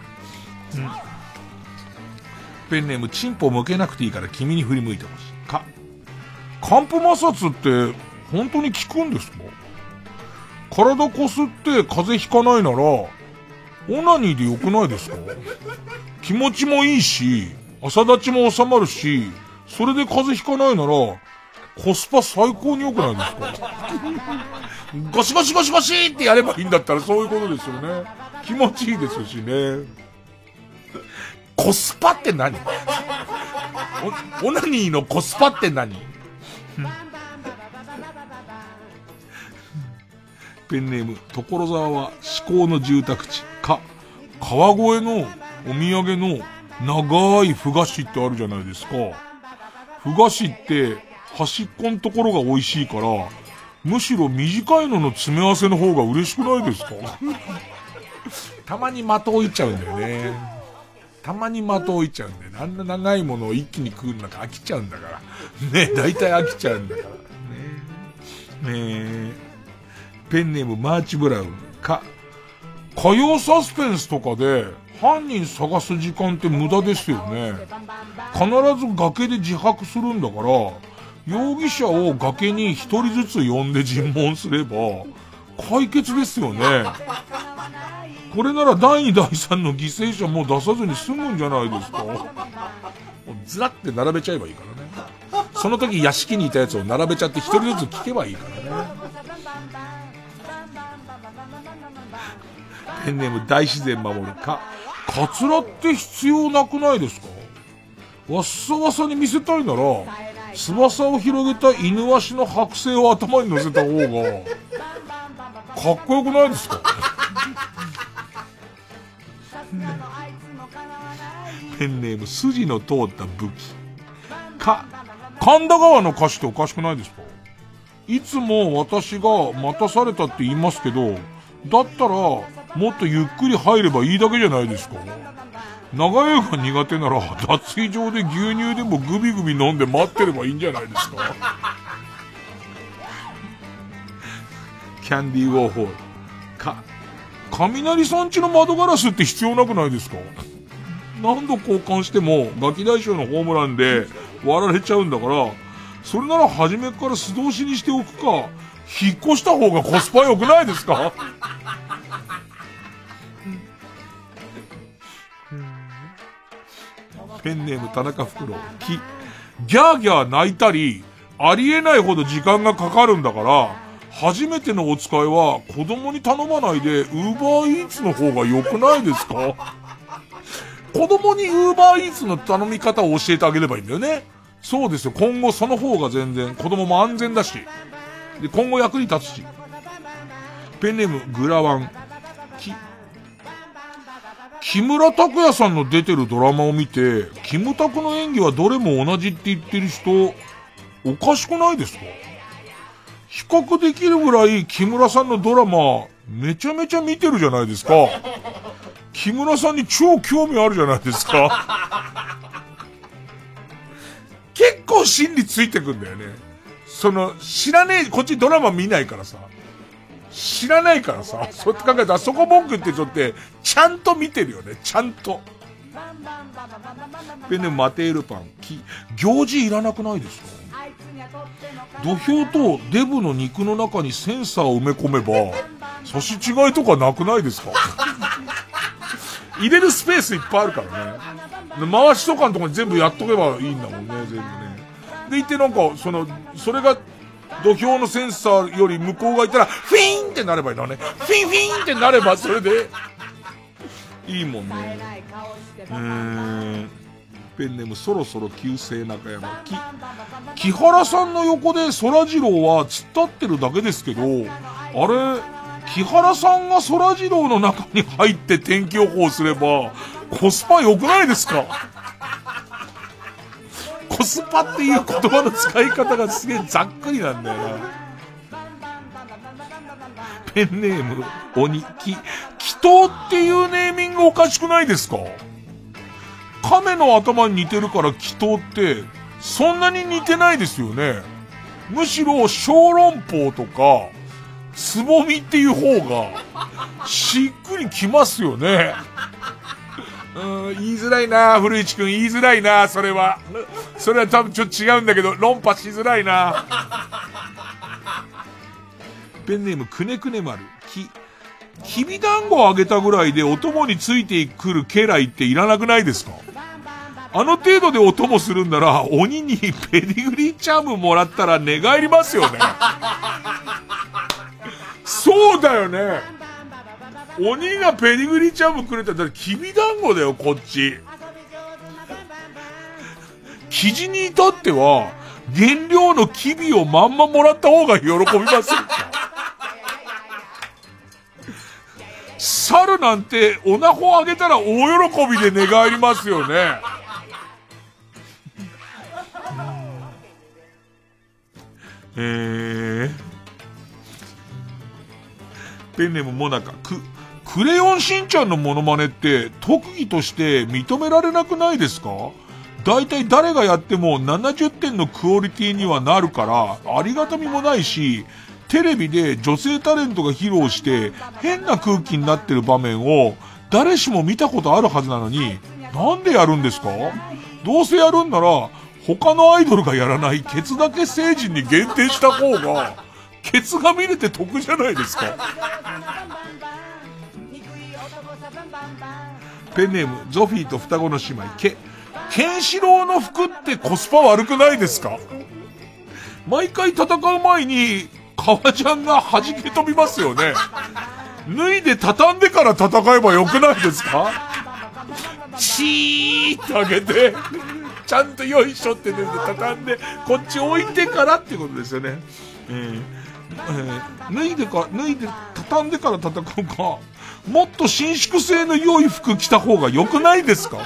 ペンネーム、チンポ向けなくていいから君に振り向いてほしい。か。寒風摩擦って本当に効くんですか？体こすって風邪ひかないなら、オナニーでよくないですか？気持ちもいいし、朝立ちも収まるし、それで風邪ひかないなら、コスパ最高に良くないですか？ゴシゴシゴシゴシってやればいいんだったらそういうことですよね。気持ちいいですしね。コスパって何？オナニーのコスパって何？ペンネーム、所沢は至高の住宅地。川越のお土産の長いふ菓子ってあるじゃないですか。ふ菓子って端っこのところが美味しいから、むしろ短いのの詰め合わせの方が嬉しくないですか？たまに的置いちゃうんだよね。たまに的置いちゃうんだよね。あんな長いものを一気に食うのなんか飽きちゃうんだから。ねえ、大体飽きちゃうんだから。ね。ねえ。ペンネームマーチブラウンか。火曜サスペンスとかで犯人探す時間って無駄ですよね。必ず崖で自白するんだから、容疑者を崖に一人ずつ呼んで尋問すれば、解決ですよね。これなら第2第3の犠牲者も出さずに済むんじゃないですか。ずらって並べちゃえばいいからね。その時屋敷にいたやつを並べちゃって一人ずつ聞けばいいからね。ペンネーム大自然守るか。カツラって必要なくないですか？わっさわさに見せたいなら、翼を広げた犬足の剥製を頭に乗せた方が、かっこよくないですか？ペンネーム筋の通った武器。か、神田川の歌詞っておかしくないですか？いつも私が待たされたって言いますけど、だったら、もっとゆっくり入ればいいだけじゃないですか。長湯が苦手なら、脱衣場で牛乳でもグビグビ飲んで待ってればいいんじゃないですか。キャンディーウォーホール。か、雷さんちの窓ガラスって必要なくないですか？何度交換してもガキ大将のホームランで割られちゃうんだから、それなら初めから素通しにしておくか、引っ越した方がコスパ良くないですか？ペンネーム田中袋き、ギャーギャー泣いたり、ありえないほど時間がかかるんだから、初めてのお使いは子供に頼まないで、ウーバーイーツの方が良くないですか？子供にウーバーイーツの頼み方を教えてあげればいいんだよね。そうですよ。今後その方が全然子供も安全だし。で、今後役に立つし。ペンネーム、グラワン。木村拓哉さんの出てるドラマを見て、キムタクの演技はどれも同じって言ってる人、おかしくないですか？比較できるぐらい木村さんのドラマ、めちゃめちゃ見てるじゃないですか。木村さんに超興味あるじゃないですか。結構心理ついてくんだよね。その、知らねえ、こっちドラマ見ないからさ。知らないからさ。そうやって考えたら、そこ文句言ってちょって、ちゃんと見てるよね。ちゃんと。ペンネマテールパン。き、行事いらなくないですか？土俵とデブの肉の中にセンサーを埋め込めば、差し違いとかなくないですか？入れるスペースいっぱいあるからね。回しとかのとこに全部やっとけばいいんだもんね、全部ね。でいてなんか、その、それが、土俵のセンサーより向こうがいたら、フィーンってなればいいのね。フィンフィンってなれば、それで、いいもんね。うん。ペンネームそろそろ旧姓中山。き、木原さんの横で空次郎は突っ立ってるだけですけど、あれ、木原さんが空次郎の中に入って天気予報すれば、コスパ良くないですか？コスパっていう言葉の使い方がすげえざっくりなんだよな。ペンネーム、鬼、き、祈祷っていうネーミングおかしくないですか？亀の頭に似てるから祈祷って、そんなに似てないですよね。むしろ小籠包とか、つぼみっていう方が、しっくりきますよね。うん、言いづらいな古市くん言いづらいなそれは。それは多分ちょっと違うんだけど、論破しづらいなペンネームくねくね丸。き、きびだんごをあげたぐらいでお供についてくる家来っていらなくないですか？あの程度でお供するんなら、鬼にペディグリーチャームもらったら寝返りますよね。そうだよね。鬼がペディグリーチャームくれたら、きびだんごだよ、こっち。生地に至っては、原料のキビをまんまもらった方が喜びます。猿なんて、おなほあげたら大喜びで寝返りますよね。えー、ペンネームモナカ、く、クレヨンしんちゃんのモノマネって特技として認められなくないですか？大体誰がやっても70点のクオリティにはなるから、ありがたみもないし、テレビで女性タレントが披露して変な空気になってる場面を誰しも見たことあるはずなのに、なんでやるんですか？どうせやるんなら、他のアイドルがやらないケツだけ成人に限定した方が、ケツが見れて得じゃないですか。ペンネーム、ゾフィーと双子の姉妹、ケ、ケンシロウの服ってコスパ悪くないですか？毎回戦う前に、革ジャンが弾け飛びますよね。脱いで畳んでから戦えばよくないですか？チーってあげて、ちゃんとよいしょって脱いで畳んで、こっち置いてからってことですよね。えーえー脱いでか、脱いで、畳んでから戦うか、もっと伸縮性の良い服着た方が良くないですか？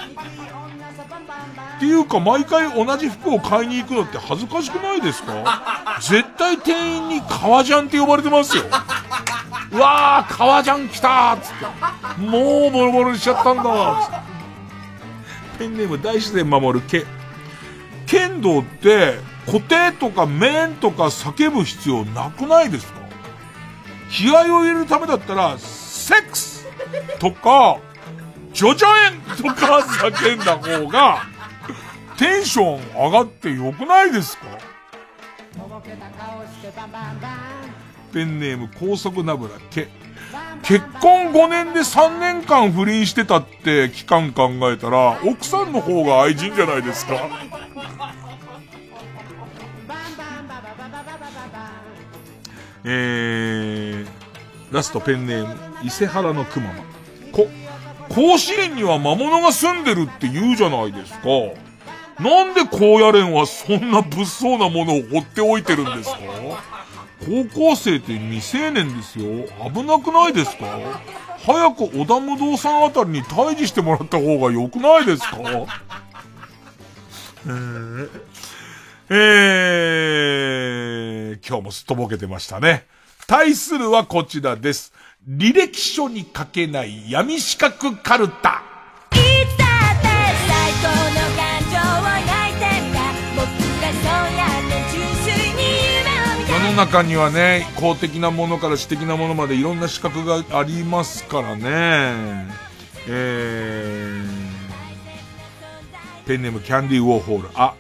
っていうか、毎回同じ服を買いに行くのって恥ずかしくないですか？絶対店員に革ジャンって呼ばれてますよ。うわー、革ジャン来たーっつって。もうボロボロにしちゃったんだわつって。ペンネーム大自然守る毛。剣道って、固定とか面とか叫ぶ必要なくないですか？気合を入れるためだったら、セックスとか、ジョジョエンとか叫んだ方が、テンション上がってよくないですか？ペンネーム高速ナブラけ、結婚5年で3年間不倫してたって期間考えたら、奥さんの方が愛人じゃないですか。えー、ラストペンネーム、伊勢原のくまま。こ、甲子園には魔物が住んでるって言うじゃないですか。なんで高野連はそんな物騒なものを放っておいてるんですか？高校生って未成年ですよ。危なくないですか？早く織田無道さんあたりに退治してもらった方が良くないですか？えー、えー、今日もすっとぼけてましたね。対するはこちらです。履歴書に書けない闇四角カルタ。いつだって最高の感情を抱いてんだ僕がそうやって純粋に夢を見て世の中にはね、公的なものから私的なものまでいろんな資格がありますからね。えー、ペンネームキャンディーウォーホール。あ、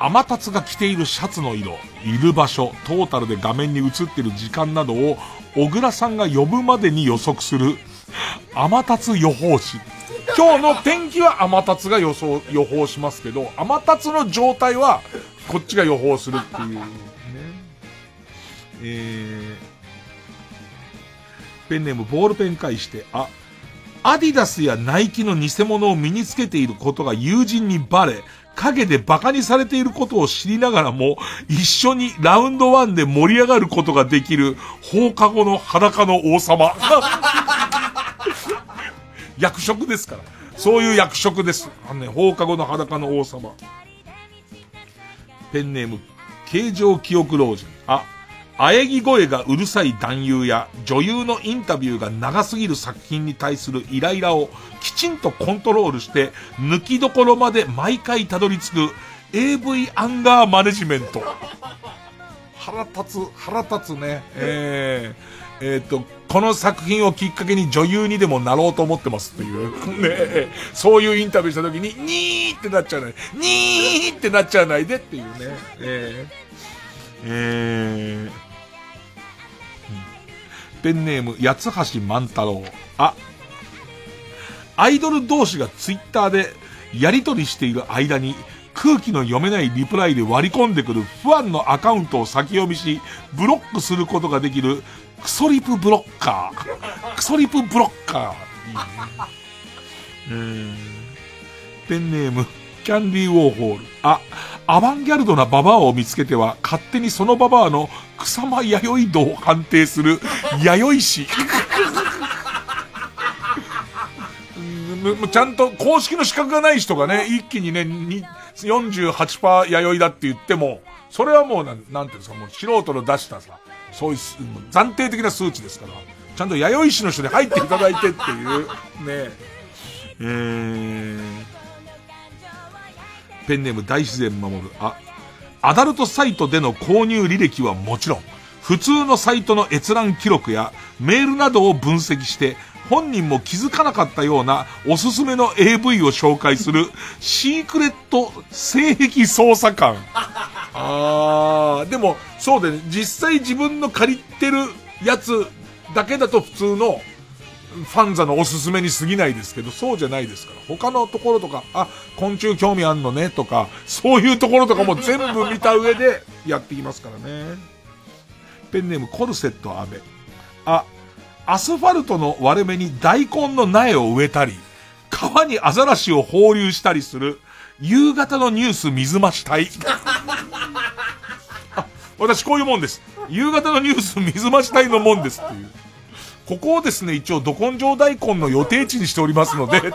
天達が着ているシャツの色、いる場所、トータルで画面に映っている時間などを、小倉さんが呼ぶまでに予測する、天達予報士。今日の天気は天達が予想、予報しますけど、天達の状態は、こっちが予報するっていう。ね。えー、ペンネームボールペン返して、あ、アディダスやナイキの偽物を身につけていることが友人にバレ、陰で馬鹿にされていることを知りながらも、一緒にラウンドワンで盛り上がることができる放課後の裸の王様。役職ですから。そういう役職です。あのね、放課後の裸の王様。ペンネーム、形状記憶老人。あ、喘ぎ声がうるさい男優や女優のインタビューが長すぎる作品に対するイライラをきちんとコントロールして抜きどころまで毎回たどり着く AV アンガーマネジメント。腹立つ、腹立つね。えー、えー、と、この作品をきっかけに女優にでもなろうと思ってますっていう。ねそういうインタビューした時に、にーってなっちゃわない。にーってなっちゃわないでっていうね。えー、えー、ペンネーム、八橋万太郎。あ、アイドル同士がツイッターでやりとりしている間に、空気の読めないリプライで割り込んでくる不安のアカウントを先読みし、ブロックすることができる、クソリプブロッカー。クソリプブロッカー。いいね。えー、ペンネーム、キャンディーウォーホール。あ、アバンギャルドなババアを見つけては、勝手にそのババアの草間弥生度を判定する、弥生師。ちゃんと公式の資格がない人がね、一気にね、に48%弥生だって言っても、それはもうなん、なんていうんですか、もう素人の出したさ、そういう暫定的な数値ですから、ちゃんと弥生師の人に入っていただいてっていう、ね、えー、ペンネーム大自然守る。あ、アダルトサイトでの購入履歴はもちろん、普通のサイトの閲覧記録やメールなどを分析して、本人も気づかなかったようなおすすめの AV を紹介するシークレット性癖捜査官。あー、でもそうでね、実際自分の借りてるやつだけだと普通のファンザのおすすめに過ぎないですけど、そうじゃないですから。他のところとか、あ、昆虫興味あんのねとか、そういうところとかも全部見た上でやっていきますからね。ペンネームコルセットアメ。あ、アスファルトの割れ目に大根の苗を植えたり、川にアザラシを放流したりする、夕方のニュース水増し隊。あ、私こういうもんです。夕方のニュース水増し隊のもんですっていう。ここをですね、一応、ど根性大根の予定地にしておりますので、つって。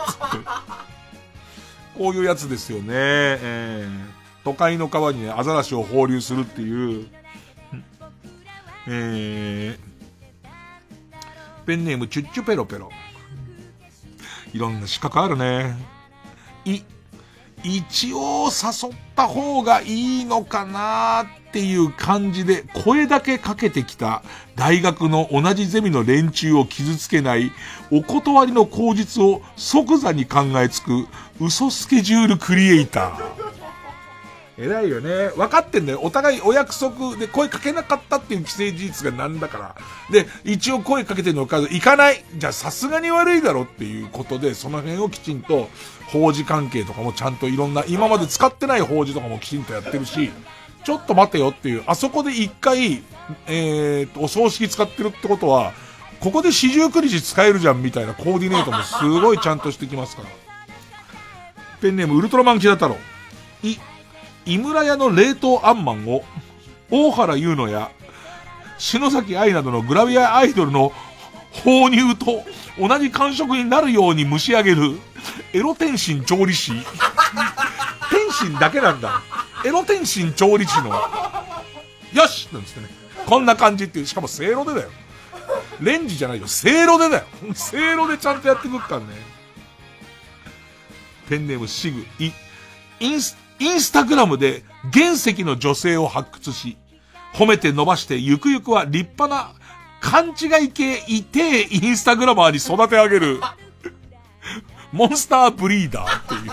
こういうやつですよね。えー、都会の川にね、アザラシを放流するっていう。えー、ペンネームチュッチュペロペロ。いろんな資格あるね。い、一応誘った方がいいのかなっていう感じで声だけかけてきた大学の同じゼミの連中を傷つけないお断りの口実を即座に考えつく嘘スケジュールクリエイター。偉いよね。分かってんだよ。お互いお約束で声かけなかったっていう既成事実がなんだから。で、一応声かけてるのか、行かない。じゃあさすがに悪いだろっていうことで、その辺をきちんと、法事関係とかもちゃんといろんな、今まで使ってない法事とかもきちんとやってるし、ちょっと待てよっていう、あそこで一回、えーと、お葬式使ってるってことは、ここで四十九日使えるじゃんみたいなコーディネートもすごいちゃんとしてきますから。ペンネームウルトラマンキラ太郎。い、井村屋の冷凍あんマンを、大原優乃や、篠崎愛などのグラビアアイドルの放乳と同じ感触になるように蒸し上げる、エロ天津調理師。天津だけなんだ。エロ天津調理師の、よしなんつってね。こんな感じっていう、しかもせいろでだよ。レンジじゃないよ。せいろでだよ。せいろでちゃんとやってくっからね。ペンネームシグ、イ、インス、インスタグラムで原石の女性を発掘し、褒めて伸ばしてゆくゆくは立派な勘違い系いてインスタグラマーに育て上げる、モンスターブリーダーっていう。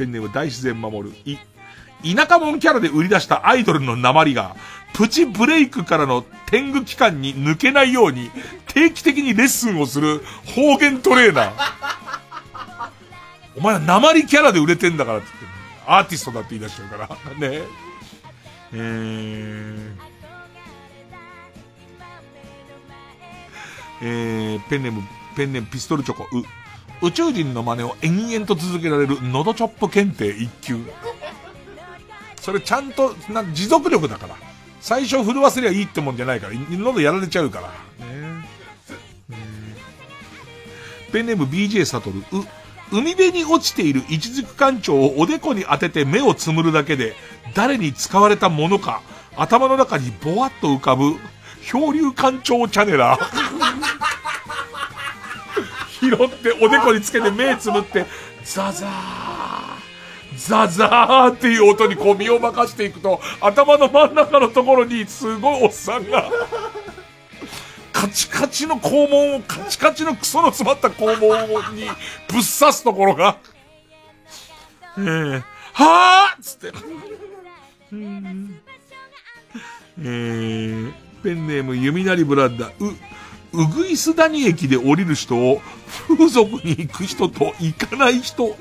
ペンネーム大自然守る、い、田舎者キャラで売り出したアイドルの鉛が、プチブレイクからの天狗期間に抜けないように、定期的にレッスンをする方言トレーナー。お前は鉛キャラで売れてんだからって言って、アーティストだって言い出しちゃうから。ね。えー、えー、ペンネーム、ペンネームピストルチョコ、う、宇宙人の真似を延々と続けられる喉チョップ検定1級。それちゃんと、な、持続力だから。最初震わせりゃいいってもんじゃないから、喉やられちゃうから。ね、ペンネーム BJ サトル、う、海辺に落ちている一軸艦長をおでこに当てて目をつむるだけで、誰に使われたものか、頭の中にぼわっと浮かぶ、漂流艦長チャネラー。拾っておでこにつけて目つむって、ザザー、ザザーっていう音にこう身を任していくと、頭の真ん中のところにすごいおっさんが、カチカチの肛門を、カチカチのクソの詰まった肛門にぶっ刺すところが、えー、はぁつって。えー、ペンネーム弓なりブラッダ、う、うぐいす谷駅で降りる人を、風俗に行く人と行かない人、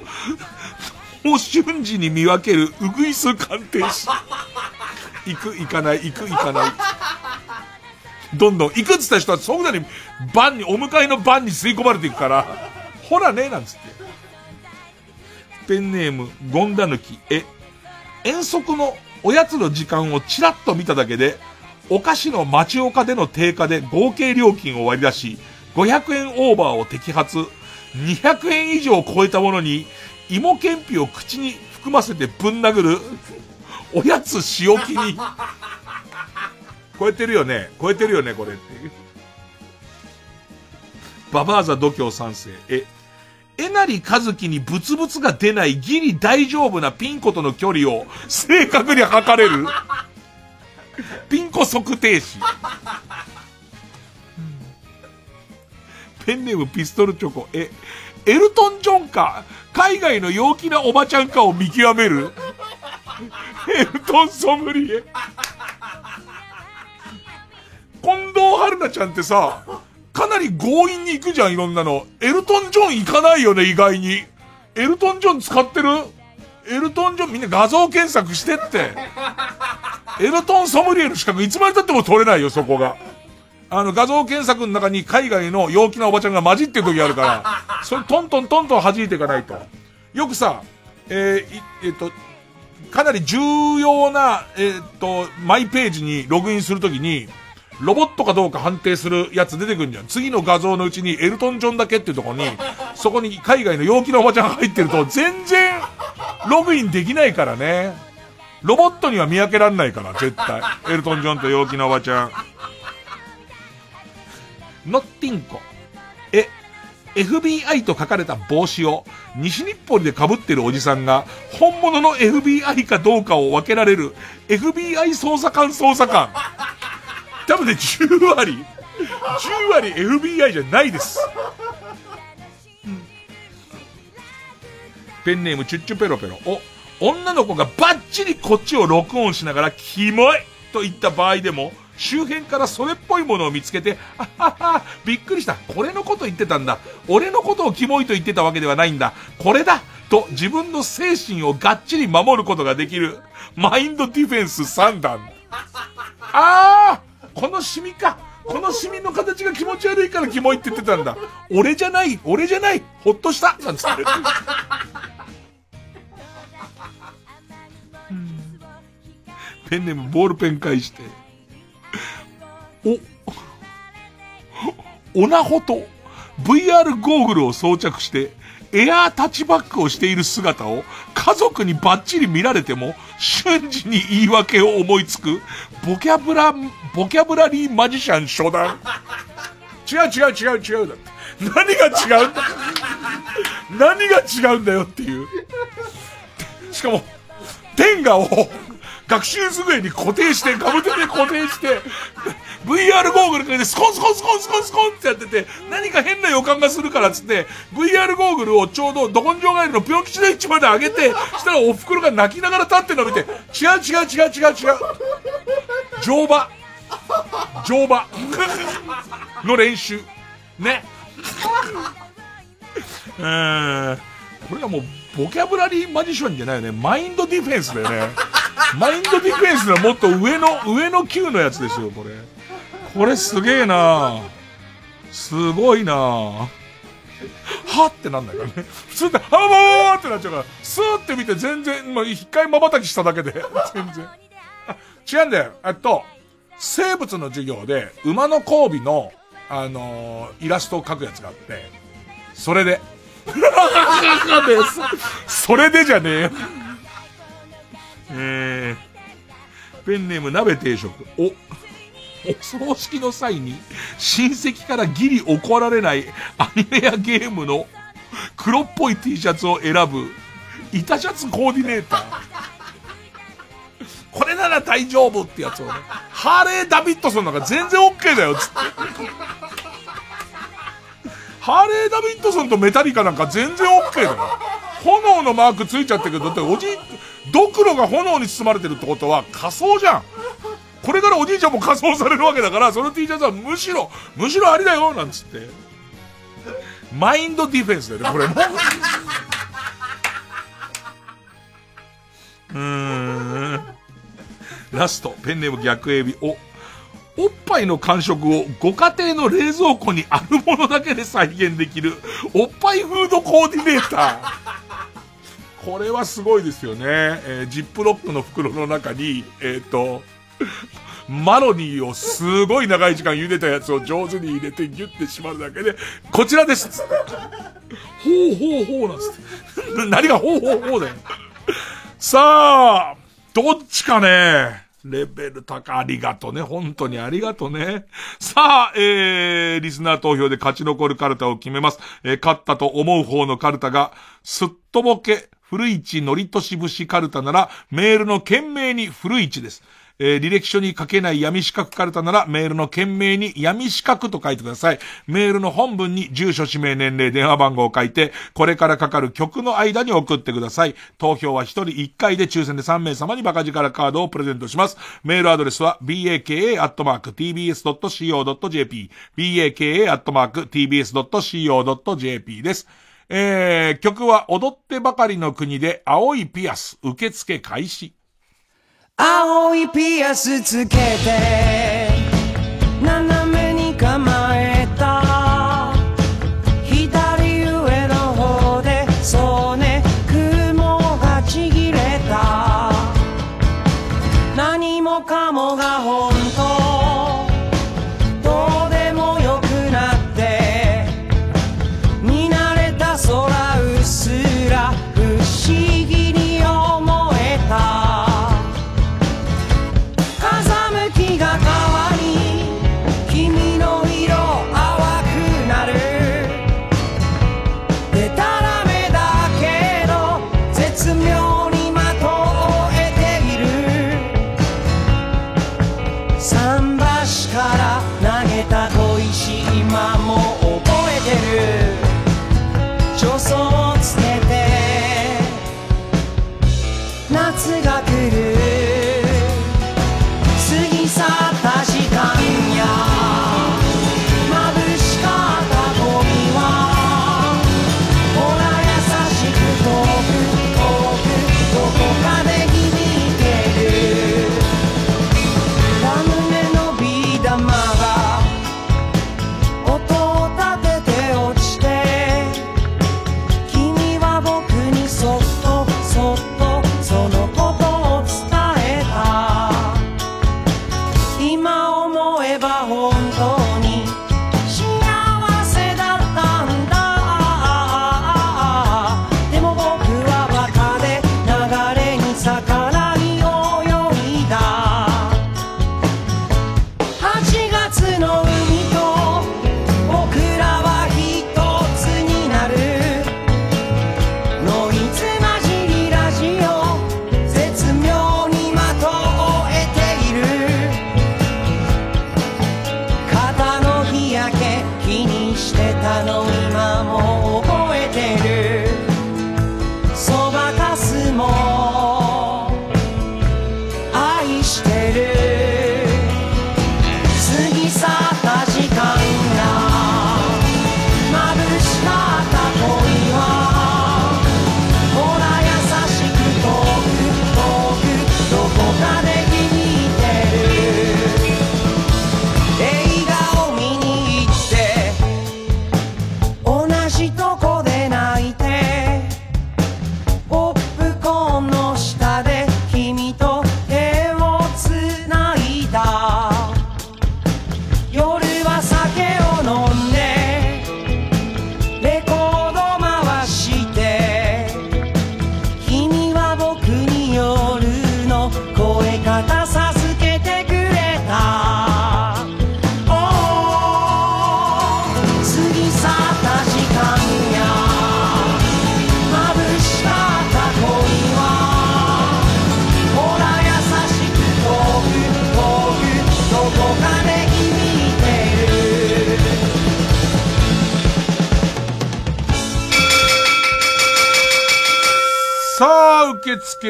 を瞬時に見分けるうぐいす鑑定士。行く、行かない、行く、行かない。どんどん、行くっつった人はそんなに、番に、お迎えの番に吸い込まれていくから、ほらね、なんつって。ペンネーム、ゴンダ抜き、え、遠足のおやつの時間をチラッと見ただけで、お菓子の町岡での定価で合計料金を割り出し、500円オーバーを摘発、200円以上超えたものに、芋けんぴを口に含ませてぶん殴る、おやつ塩気に、超えてるよね。超えてるよね、これっていう。ババーザ度胸三世。え、えなりかずきにブツブツが出ないギリ大丈夫なピンコとの距離を正確に測れるピンコ測定士。ペンネームピストルチョコ。え、エルトン・ジョンか、海外の陽気なおばちゃんかを見極める？エルトン・ソムリエ。近藤春菜ちゃんってさ、かなり強引に行くじゃん、いろんなの。エルトン・ジョン行かないよね、意外に。エルトン・ジョン使ってる？エルトン・ジョンみんな画像検索してって。エルトン・ソムリエの資格いつまで経っても取れないよ、そこが。あの、画像検索の中に海外の陽気なおばちゃんが混じってる時あるから、それトントントントン弾いていかないと。よくさ、えー、えっと、かなり重要な、えー、っと、マイページにログインするときに、ロボットかどうか判定するやつ出てくんじゃん。次の画像のうちにエルトン・ジョンだけっていうとこに、そこに海外の陽気なおばちゃんが入ってると、全然、ログインできないからね。ロボットには見分けらんないから、絶対。エルトン・ジョンと陽気なおばちゃん。ノッティンコ。え、FBI と書かれた帽子を西日暮里で被ってるおじさんが本物の FBI かどうかを分けられる FBI 捜査官捜査官。多分ね、10割、10割 FBI じゃないです。ペンネームチュッチュペロペロ。お、女の子がバッチリこっちを録音しながら、キモいと言った場合でも、周辺からそれっぽいものを見つけて、あはは、びっくりした。これのこと言ってたんだ。俺のことをキモいと言ってたわけではないんだ。これだと自分の精神をがっちり守ることができる、マインドディフェンス3段。あーこのシミか。このシミの形が気持ち悪いからキモいって言ってたんだ。俺じゃない、俺じゃない、ほっとしたなんつって。ペンネームボールペン返して。お、オナホと VR ゴーグルを装着して、エアータッチバックをしている姿を家族にバッチリ見られても瞬時に言い訳を思いつくボキャブラ、ボキャブラリーマジシャン初段。違う違う違う違うだって。何が違うんだ？何が違うんだよっていう。しかも、天下を学習机に固定して、ガムテで固定して、VR ゴーグルでスコンスコンスコンスコンスコンってやってて、何か変な予感がするからっつって、VR ゴーグルをちょうどど根性帰りのぴょん吉の位置まで上げて、したらお袋が泣きながら立ってるのを見て、違う違う違う違う違う。乗馬。乗馬。の練習。ね。うーん。これはもう、ボキャブラリーマジシャンじゃないよね。マインドディフェンスだよね。マインドディフェンスのもっと上の、上の級のやつですよ、これ。これすげえなすごいなはってなんないからね。普通って、はわーってなっちゃうから、スーって見て全然、まあ、一回瞬きしただけで、全然。違うんだよ。えっと、生物の授業で、馬の交尾の、あのー、イラストを描くやつがあって、それで。それでじゃねえよ。えー、ペンネーム鍋定食。お、お葬式の際に親戚からギリ怒られないアニメやゲームの黒っぽい T シャツを選ぶ板シャツコーディネーター。これなら大丈夫ってやつをね。ハーレー・ダビッドソンなんか全然 OK だよ、つって。ハーレー・ダビッドソンとメタリカなんか全然 OK だよ。炎のマークついちゃってるけど、だっておじい、ドクロが炎に包まれてるってことは仮装じゃん。これからおじいちゃんも仮装されるわけだから、その T シャツはむしろ、むしろありだよ、なんつって。マインドディフェンスだよね、これも。うーん。ラスト、ペンネーム逆エビ。お、おっぱいの感触をご家庭の冷蔵庫にあるものだけで再現できる、おっぱいフードコーディネーター。これはすごいですよね。えージップロックの袋の中に、えっ、と、マロニーをすごい長い時間茹でたやつを上手に入れてギュッて縛るだけで、こちらですほうほうほうなんつって。何がほうほうほうだよ。さあ、どっちかね。レベル高ありがとね。本当にありがとね。さあ、えー、リスナー投票で勝ち残るカルタを決めます。えー、勝ったと思う方のカルタが、すっとぼけ、古市のりとし節カルタなら、メールの件名に古市です。えー履歴書に書けない闇四角カルタなら、メールの件名に闇四角と書いてください。メールの本文に住所、氏名、年齢、電話番号を書いて、これからかかる曲の間に送ってください。投票は1人1回で抽選で3名様にバカ力カードをプレゼントします。メールアドレスは、baka.tbs.co.jp、baka.tbs.co.jp です。えー、曲は踊ってばかりの国で青いピアス受付開始。青いピアスつけて。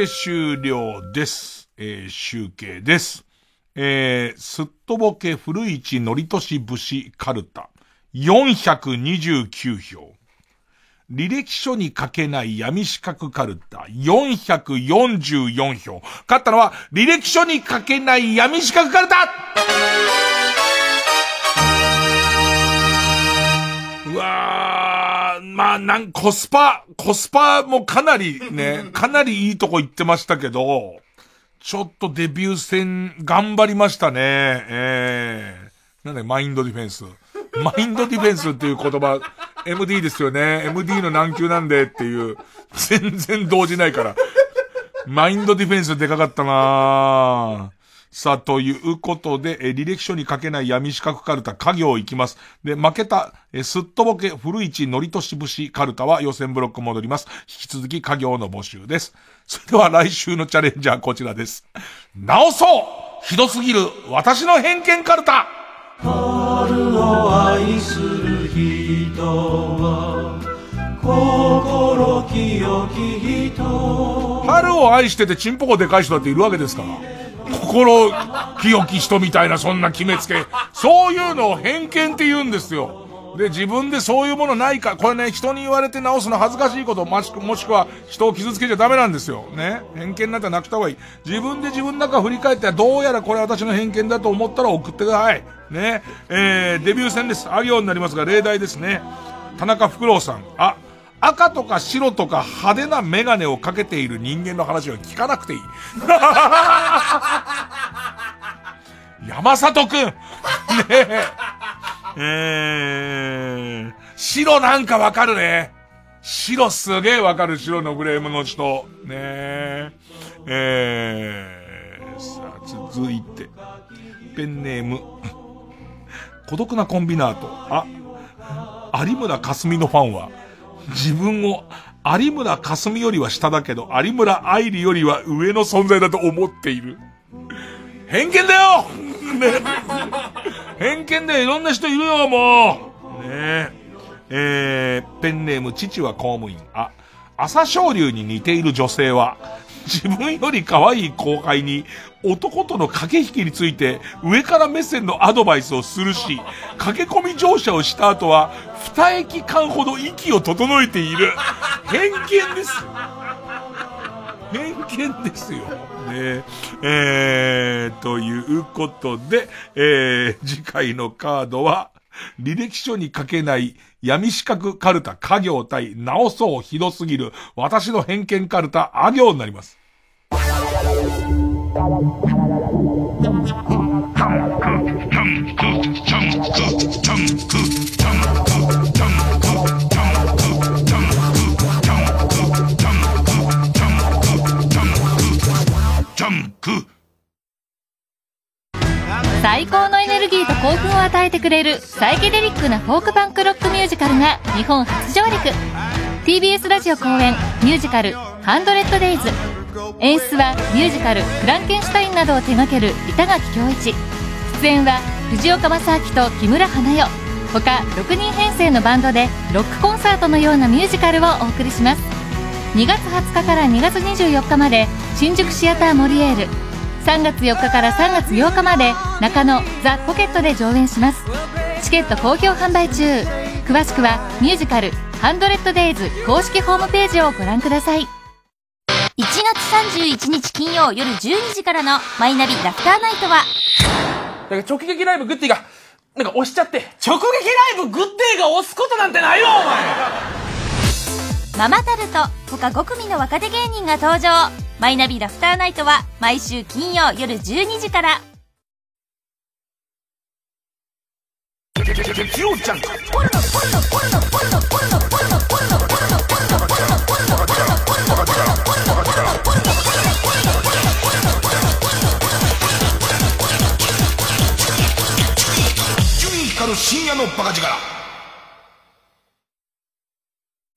終了です。えー集計です。えー、すっとぼけ古市のりとし節カルタ。429票。履歴書に書けない闇四角カルタ。444票。勝ったのは、履歴書に書けない闇四角カルタまあ、なん、コスパ、コスパもかなりね、かなりいいとこ行ってましたけど、ちょっとデビュー戦頑張りましたね。ええなんだよマインドディフェンス。マインドディフェンスっていう言葉、MD ですよね。MD の難級なんでっていう、全然動じないから。マインドディフェンスでかかったなぁさあ、ということで、えー履歴書に書けない闇四角カルタ、家業行きます。で、負けた、えーすっとぼけ古市のりとし節カルタは予選ブロック戻ります。引き続き家業の募集です。それでは来週のチャレンジャーこちらです。直そうひどすぎる私の偏見カルタ春を愛する人は心清き人春を愛しててチンポコでかい人だっているわけですから。心清き人みたいなそんな決めつけ。そういうのを偏見って言うんですよ。で、自分でそういうものないか、これね、人に言われて直すの恥ずかしいこと、もしくもしくは人を傷つけちゃダメなんですよ。ね。偏見なんてなくた方がいい。自分で自分の中振り返って、どうやらこれ私の偏見だと思ったら送ってください。ね。えー、デビュー戦です。あ行になりますが、例題ですね。田中福郎さん。あ、赤とか白とか派手なメガネをかけている人間の話は聞かなくていい。山里くん ねえ。えー、白なんかわかるね。白すげえわかる白のフレームの人。ねえ。えー、さあ、続いて。ペンネーム。孤独なコンビナート。あ、有村架純のファンは、自分を有村架純よりは下だけど、有村愛理よりは上の存在だと思っている。偏見だよ ね。偏見でいろんな人いるよ、もう。ねえ。えー、ペンネーム、父は公務員。あ、朝青龍に似ている女性は、自分より可愛い後輩に、男との駆け引きについて、上から目線のアドバイスをするし、駆け込み乗車をした後は、二駅間ほど息を整えている。偏見です。偏見ですよ。ねえー、ということで、えー、次回のカードは、履歴書に書けない闇四角カルタ家業対直そうひどすぎる私の偏見カルタあ行になります。最高のエネルギーと興奮を与えてくれるサイケデリックなフォークパンクロックミュージカルが日本初上陸。TBS ラジオ公演ミュージカル「ハンドレッドデイズ」演出はミュージカル「フランケンシュタイン」などを手掛ける板垣恭一。出演は藤岡正明と木村花代他6人編成のバンドでロックコンサートのようなミュージカルをお送りします。2月20日から2月24日まで新宿シアターモリエール。3月4日から3月8日まで中野ザ・ポケットで上演します。チケット好評販売中。詳しくはミュージカル「ハンドレッドデイズ公式ホームページをご覧ください。1月31日金曜夜12時からのマイナビラフターナイトは、なんか直撃ライブグッディが、なんか押しちゃって。直撃ライブグッディが押すことなんてないよ、お前。ママタルト他5組の若手芸人が登場。マイナビラフターナイトは毎週金曜夜12時から。キヨちゃんジュ深夜のバカ力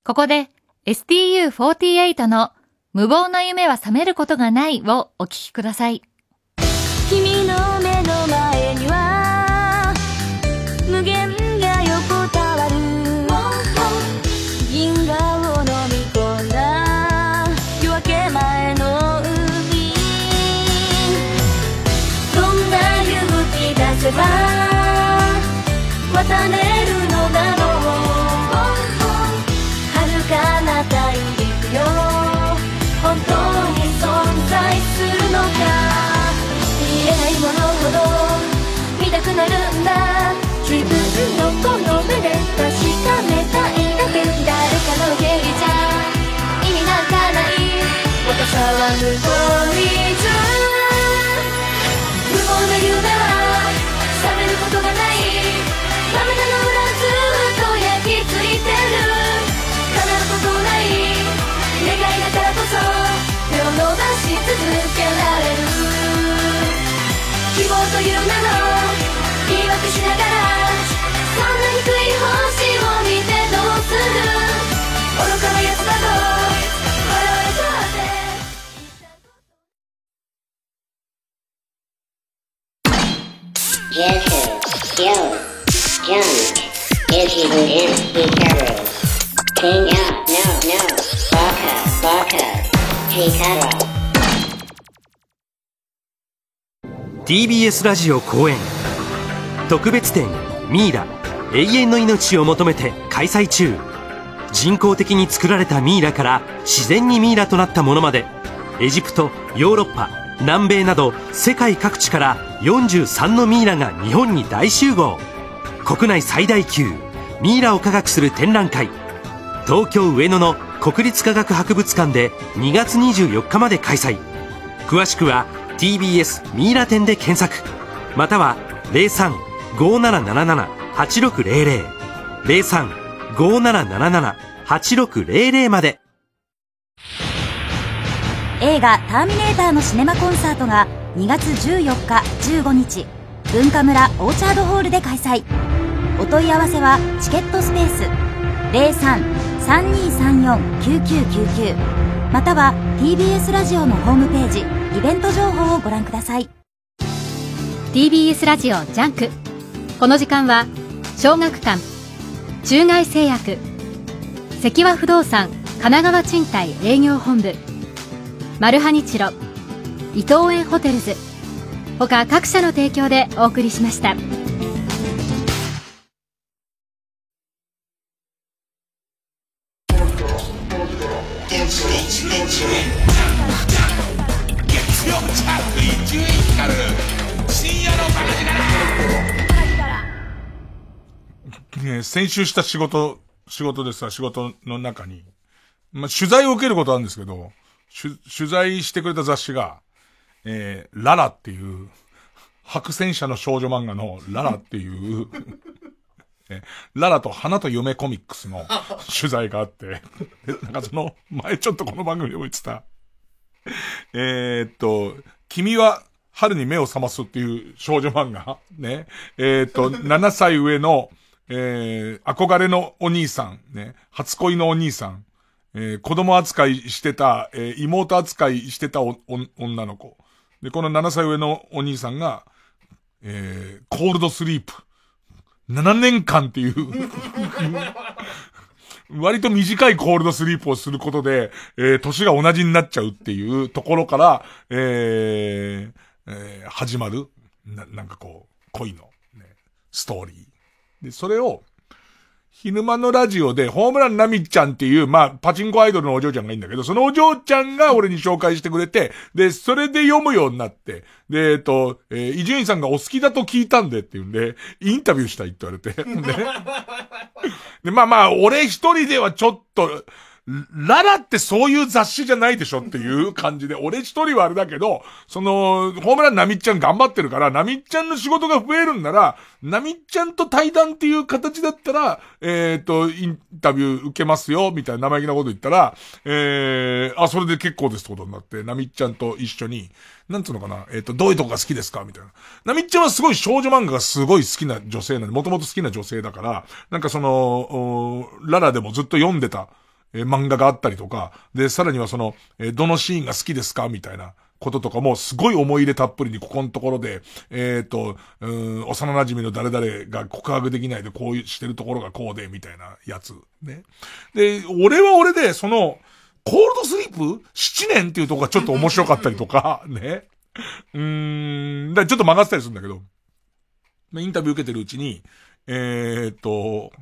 ここで STU48 の無謀な夢は覚めることがないをお聞きください。TBS ラジオ公演。特別展「ミイラ。永遠の命を求めて」開催中。人工的に作られたミイラから自然にミイラとなったものまで。エジプトヨーロッパ南米など世界各地から43のミイラが日本に大集合。国内最大級ミイラを科学する展覧会。東京上野の国立科学博物館で2月24日まで開催。詳しくは TBS ミイラ展で検索。または0357778600 0357778600まで。映画「ターミネーター」のシネマコンサートが2月14日15日文化村オーチャードホールで開催。お問い合わせはチケットスペース03-3234-9999または TBS ラジオのホームページイベント情報をご覧ください。TBS ラジオ JUNK。この時間は小学館中外製薬積和不動産神奈川賃貸営業本部マルハニチロ伊藤園ホテルズ他各社の提供でお送りしました。先週した仕事、仕事でさ、仕事の中に、まあ、取材を受けることあるんですけど、取材してくれた雑誌が、えー、ララっていう、白戦車の少女漫画のララっていう、えララと花と夢コミックスの取材があって、なんかその、前ちょっとこの番組でも言ってた、えーっと、君は春に目を覚ますっていう少女漫画ね。えーっと、7歳上の、えー、憧れのお兄さん、ね。初恋のお兄さん。えー、子供扱いしてた、えー妹扱いしてたおお女の子。で、この7歳上のお兄さんが、えー、コールドスリープ。7年間っていう、割と短いコールドスリープをすることで、えー、年が同じになっちゃうっていうところから、えーえー始まる、な、なんかこう、恋の、ね、ストーリー。で、それを、昼間のラジオで、ホームランナミちゃんっていう、まあ、パチンコアイドルのお嬢ちゃんがいいんだけど、そのお嬢ちゃんが俺に紹介してくれて、で、それで読むようになって、で、えっと、え伊集院さんがお好きだと聞いたんでっていうんで、インタビューしたいって言われて。で、でまあまあ、俺一人ではちょっと、ララってそういう雑誌じゃないでしょっていう感じで、俺一人はあれだけど、その、ホームランナミちゃん頑張ってるから、ナミちゃんの仕事が増えるんなら、ナミちゃんと対談っていう形だったら、えっ、と、インタビュー受けますよ、みたいな生意気なこと言ったら、えー、あ、それで結構ですってことになって、ナミちゃんと一緒に、なんつうのかな、えっ、と、どういうとこが好きですかみたいな。ナミちゃんはすごい少女漫画がすごい好きな女性なんで、もともと好きな女性だから、なんかその、ララでもずっと読んでた、え漫画があったりとか、で、さらにはその、えどのシーンが好きですかみたいなこととかも、すごい思い入れたっぷりにここのところで、えっ、と、うん、幼馴染の誰々が告白できないでこういうしてるところがこうで、みたいなやつ。ね。で、俺は俺で、その、コールドスリープ ?7 年っていうとこがちょっと面白かったりとか、ね。うーん、だちょっと曲がってたりするんだけど。インタビュー受けてるうちに、えーっと、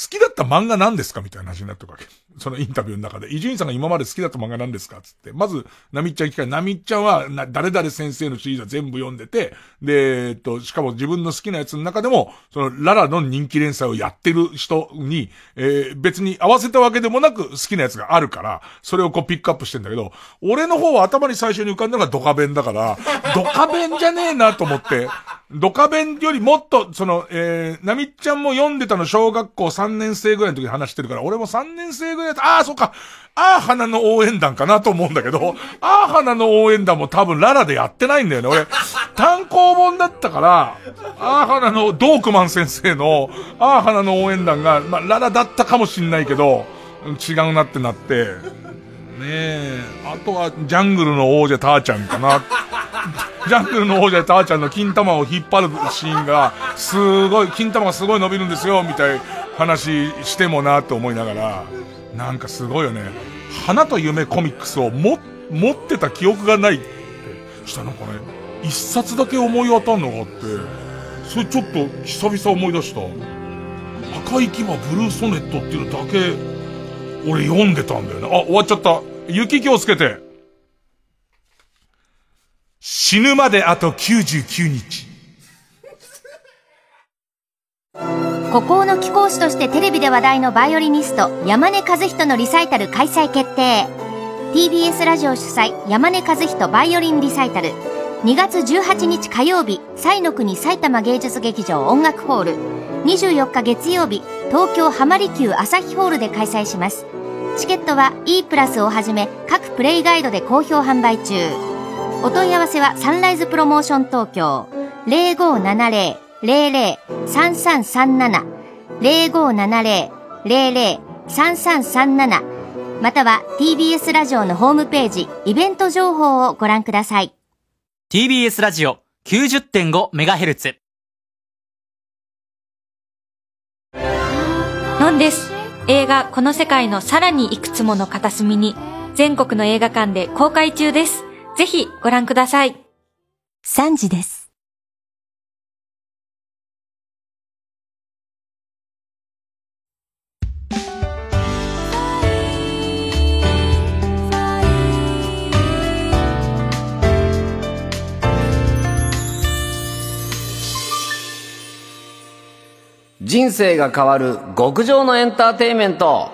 好きだった漫画何ですかみたいな話になってるわけ。そのインタビューの中で。伊集院さんが今まで好きだった漫画何ですか？つって。まず、なみっちゃん聞かれ、なみっちゃんは、な、誰々先生のシリーズは全部読んでて、で、えっと、しかも自分の好きなやつの中でも、その、ララの人気連載をやってる人に、えー別に合わせたわけでもなく好きなやつがあるから、それをこうピックアップしてんだけど、俺の方は頭に最初に浮かんだのがドカベンだから、ドカベンじゃねえなと思って、ドカベンよりもっと、その、えー、なみっちゃんも読んでたの小学校3年生ぐらいの時に話してるから、俺も3年生ぐらいだああ、そうか、ああ、花の応援団かなと思うんだけど、ああ、花の応援団も多分ララでやってないんだよね。俺、単行本だったから、ああ、花の、ドークマン先生の、ああ、花の応援団が、まあ、ララだったかもしんないけど、違うなってなって、ねえ、あとは、ジャングルの王者ターちゃんかな。ジャングルの王者ターちゃんの金玉を引っ張るシーンが、すごい、金玉がすごい伸びるんですよ、みたいな話してもなって思いながら、なんかすごいよね。花と夢コミックスをも、持ってた記憶がないって。したらなんかね、一冊だけ思い当たんのがあって、それちょっと久々思い出した。赤い牙ブルーソネットっていうのだけ、俺読んでたんだよね。あ、終わっちゃった。雪気をつけて。死ぬまであと99日。孤高の貴公子としてテレビで話題のバイオリニスト山根和人のリサイタル開催決定。TBS ラジオ主催山根和人バイオリンリサイタル。2月18日火曜日西の国埼玉芸術劇場音楽ホール。24日月曜日東京浜離宮朝日ホールで開催します。チケットは E プラスをはじめ各プレイガイドで好評販売中。お問い合わせはサンライズプロモーション東京。0570 0570-00-3337または TBS ラジオのホームページイベント情報をご覧ください TBS ラジオ 90.5MHz なんです。映画この世界のさらにいくつもの片隅に全国の映画館で公開中です。ぜひご覧ください。3時です。人生が変わる極上のエンターテインメント。